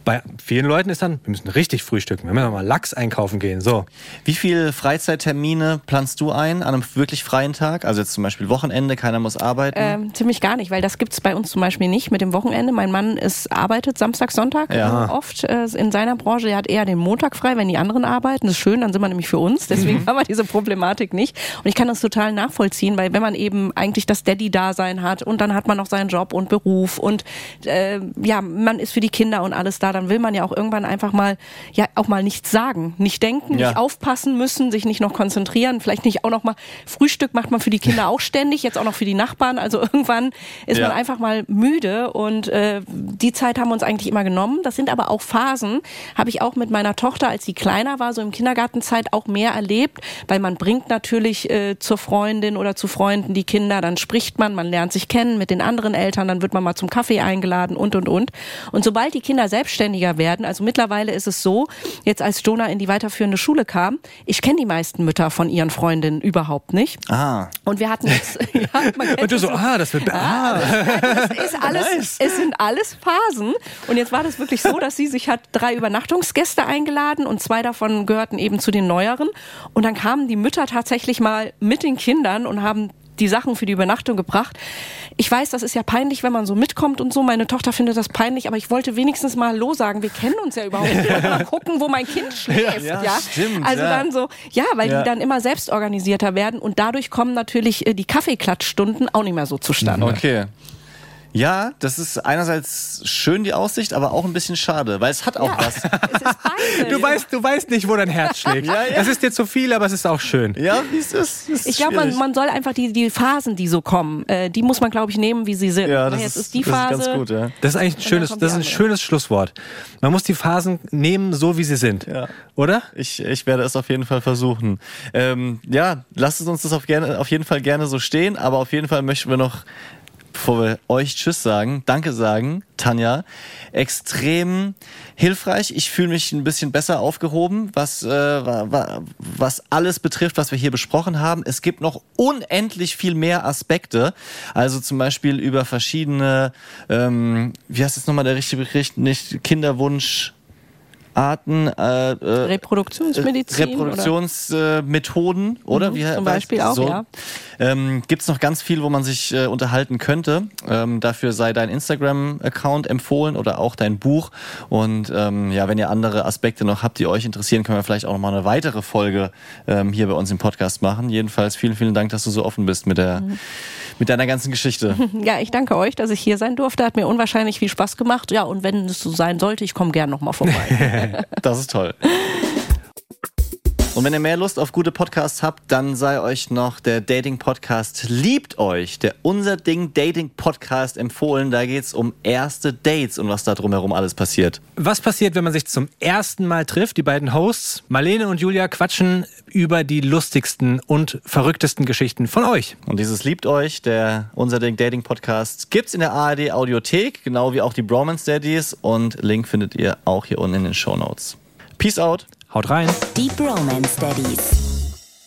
S3: bei vielen Leuten ist dann, wir müssen richtig frühstücken, wir müssen mal Lachs einkaufen gehen, so.
S2: Wie viele Freizeittermine planst du ein an einem wirklich freien Tag? Also jetzt zum Beispiel Wochenende, keiner muss arbeiten.
S4: Ähm, ziemlich gar nicht, weil das gibt's bei uns zum Beispiel nicht mit dem Wochenende. Mein Mann ist, arbeitet Samstag, Sonntag
S2: Ja.
S4: äh, oft äh, in seiner Branche. Er hat eher den Montag frei, wenn die anderen arbeiten. Das ist schön, dann sind wir nämlich für uns. Deswegen haben wir diese Problematik nicht. Und ich kann das total nachvollziehen, weil wenn man eben eigentlich das Daddy-Dasein hat und dann hat man noch seinen Job und Beruf und äh, ja, man ist für die Kinder und alles da, dann will man ja auch irgendwann einfach mal, ja, auch mal nichts sagen, nicht denken,
S2: Ja.
S4: nicht aufpassen müssen, sich nicht noch konzentrieren, vielleicht nicht auch noch mal, Frühstück macht man für die Kinder auch ständig, jetzt auch noch für die Nachbarn, also irgendwann ist
S2: Ja.
S4: man einfach mal müde und äh, die Zeit haben wir uns eigentlich immer genommen. Das sind aber auch Phasen, habe ich auch mit meiner Tochter, als sie kleiner war, so im Kindergartenzeit auch mehr erlebt, weil man bringt natürlich äh, zur Freundin oder zu Freunden die Kinder, dann spricht man, man lernt sich kennen mit den anderen Eltern, dann wird man mal zum Kaffee eingeladen und und und. Und sobald die Kinder selbstständiger werden, also mittlerweile ist es so, jetzt als Jonah in die weiterführende Schule kam, ich kenne die meisten Mütter von ihren Freundinnen überhaupt nicht.
S2: ah.
S4: Und wir hatten jetzt, ja, man kennt
S3: Und du
S4: das
S3: so, ah, das wird, ah.
S4: es ist alles, es sind alles Phasen. Und jetzt war das wirklich so, dass sie sich hat drei Übernachtungsgäste eingeladen und zwei davon gehörten eben zu den neueren. Und dann kamen die Mütter tatsächlich mal mit den Kindern und haben die Sachen für die Übernachtung gebracht. Ich weiß, das ist ja peinlich, wenn man so mitkommt und so. Meine Tochter findet das peinlich, aber ich wollte wenigstens mal Hallo sagen. Wir kennen uns ja überhaupt nicht. Mal gucken, wo mein Kind schläft. Ja,
S2: Ja, stimmt,
S4: Also
S2: ja.
S4: dann so, ja, weil
S2: Ja.
S4: die dann immer selbstorganisierter werden und dadurch kommen natürlich äh, die Kaffeeklatschstunden auch nicht mehr so zustande.
S2: Okay. Ja, das ist einerseits schön die Aussicht, aber auch ein bisschen schade, weil es hat auch was.
S4: Es ist beides.
S3: Du weißt, du weißt nicht, wo dein Herz schlägt.
S2: Ja, ja.
S3: Es ist dir zu viel, aber es ist auch schön.
S2: Ja, wie es ist. ist
S4: Ich glaube, man, man soll einfach die, die Phasen, die so kommen, äh, die muss man, glaube ich, nehmen, wie sie sind.
S2: Ja, das
S4: Jetzt
S2: ist,
S4: ist die
S2: das
S4: Phase.
S2: ist ganz gut, ja.
S3: Das ist eigentlich ein schönes, das ist ein schönes Schlusswort. Man muss die Phasen nehmen, so wie sie sind.
S2: Ja.
S3: Oder?
S2: Ich, ich werde es auf jeden Fall versuchen. Ähm, ja, lasst es uns das auf, gerne, auf jeden Fall gerne so stehen, aber auf jeden Fall möchten wir noch, bevor wir euch Tschüss sagen, Danke sagen, Tanja. Extrem hilfreich. Ich fühle mich ein bisschen besser aufgehoben, was, äh, wa- wa- was alles betrifft, was wir hier besprochen haben. Es gibt noch unendlich viel mehr Aspekte. Also zum Beispiel über verschiedene, ähm, wie heißt jetzt nochmal der richtige Bericht? Nicht Kinderwunsch. Arten äh, äh,
S4: Reproduktionsmedizin.
S2: Reproduktionsmethoden, oder?
S4: Mhm,
S2: Wie,
S4: zum Beispiel auch, ja.
S2: Ähm, Gibt es noch ganz viel, wo man sich äh, unterhalten könnte. Ähm, dafür sei dein Instagram-Account empfohlen oder auch dein Buch. Und ähm, ja, wenn ihr andere Aspekte noch habt, die euch interessieren, können wir vielleicht auch noch mal eine weitere Folge ähm, hier bei uns im Podcast machen. Jedenfalls vielen, vielen Dank, dass du so offen bist mit, der, mit deiner ganzen Geschichte.
S4: Ja, ich danke euch, dass ich hier sein durfte. Hat mir unwahrscheinlich viel Spaß gemacht. Ja, und wenn es so sein sollte, ich komme gern nochmal vorbei.
S2: Das ist toll. Und wenn ihr mehr Lust auf gute Podcasts habt, dann sei euch noch der Dating-Podcast Liebt euch, der Unser Ding Dating-Podcast empfohlen. Da geht's um erste Dates und was da drumherum alles passiert.
S3: Was passiert, wenn man sich zum ersten Mal trifft? Die beiden Hosts, Marlene und Julia, quatschen über die lustigsten und verrücktesten Geschichten von euch.
S2: Und dieses Liebt euch, der Unser Ding Dating-Podcast, gibt's in der ARD Audiothek, genau wie auch die Bromance Daddies. Und Link findet ihr auch hier unten in den Show Notes. Peace out.
S3: Haut rein.
S1: Die Bromance Daddies.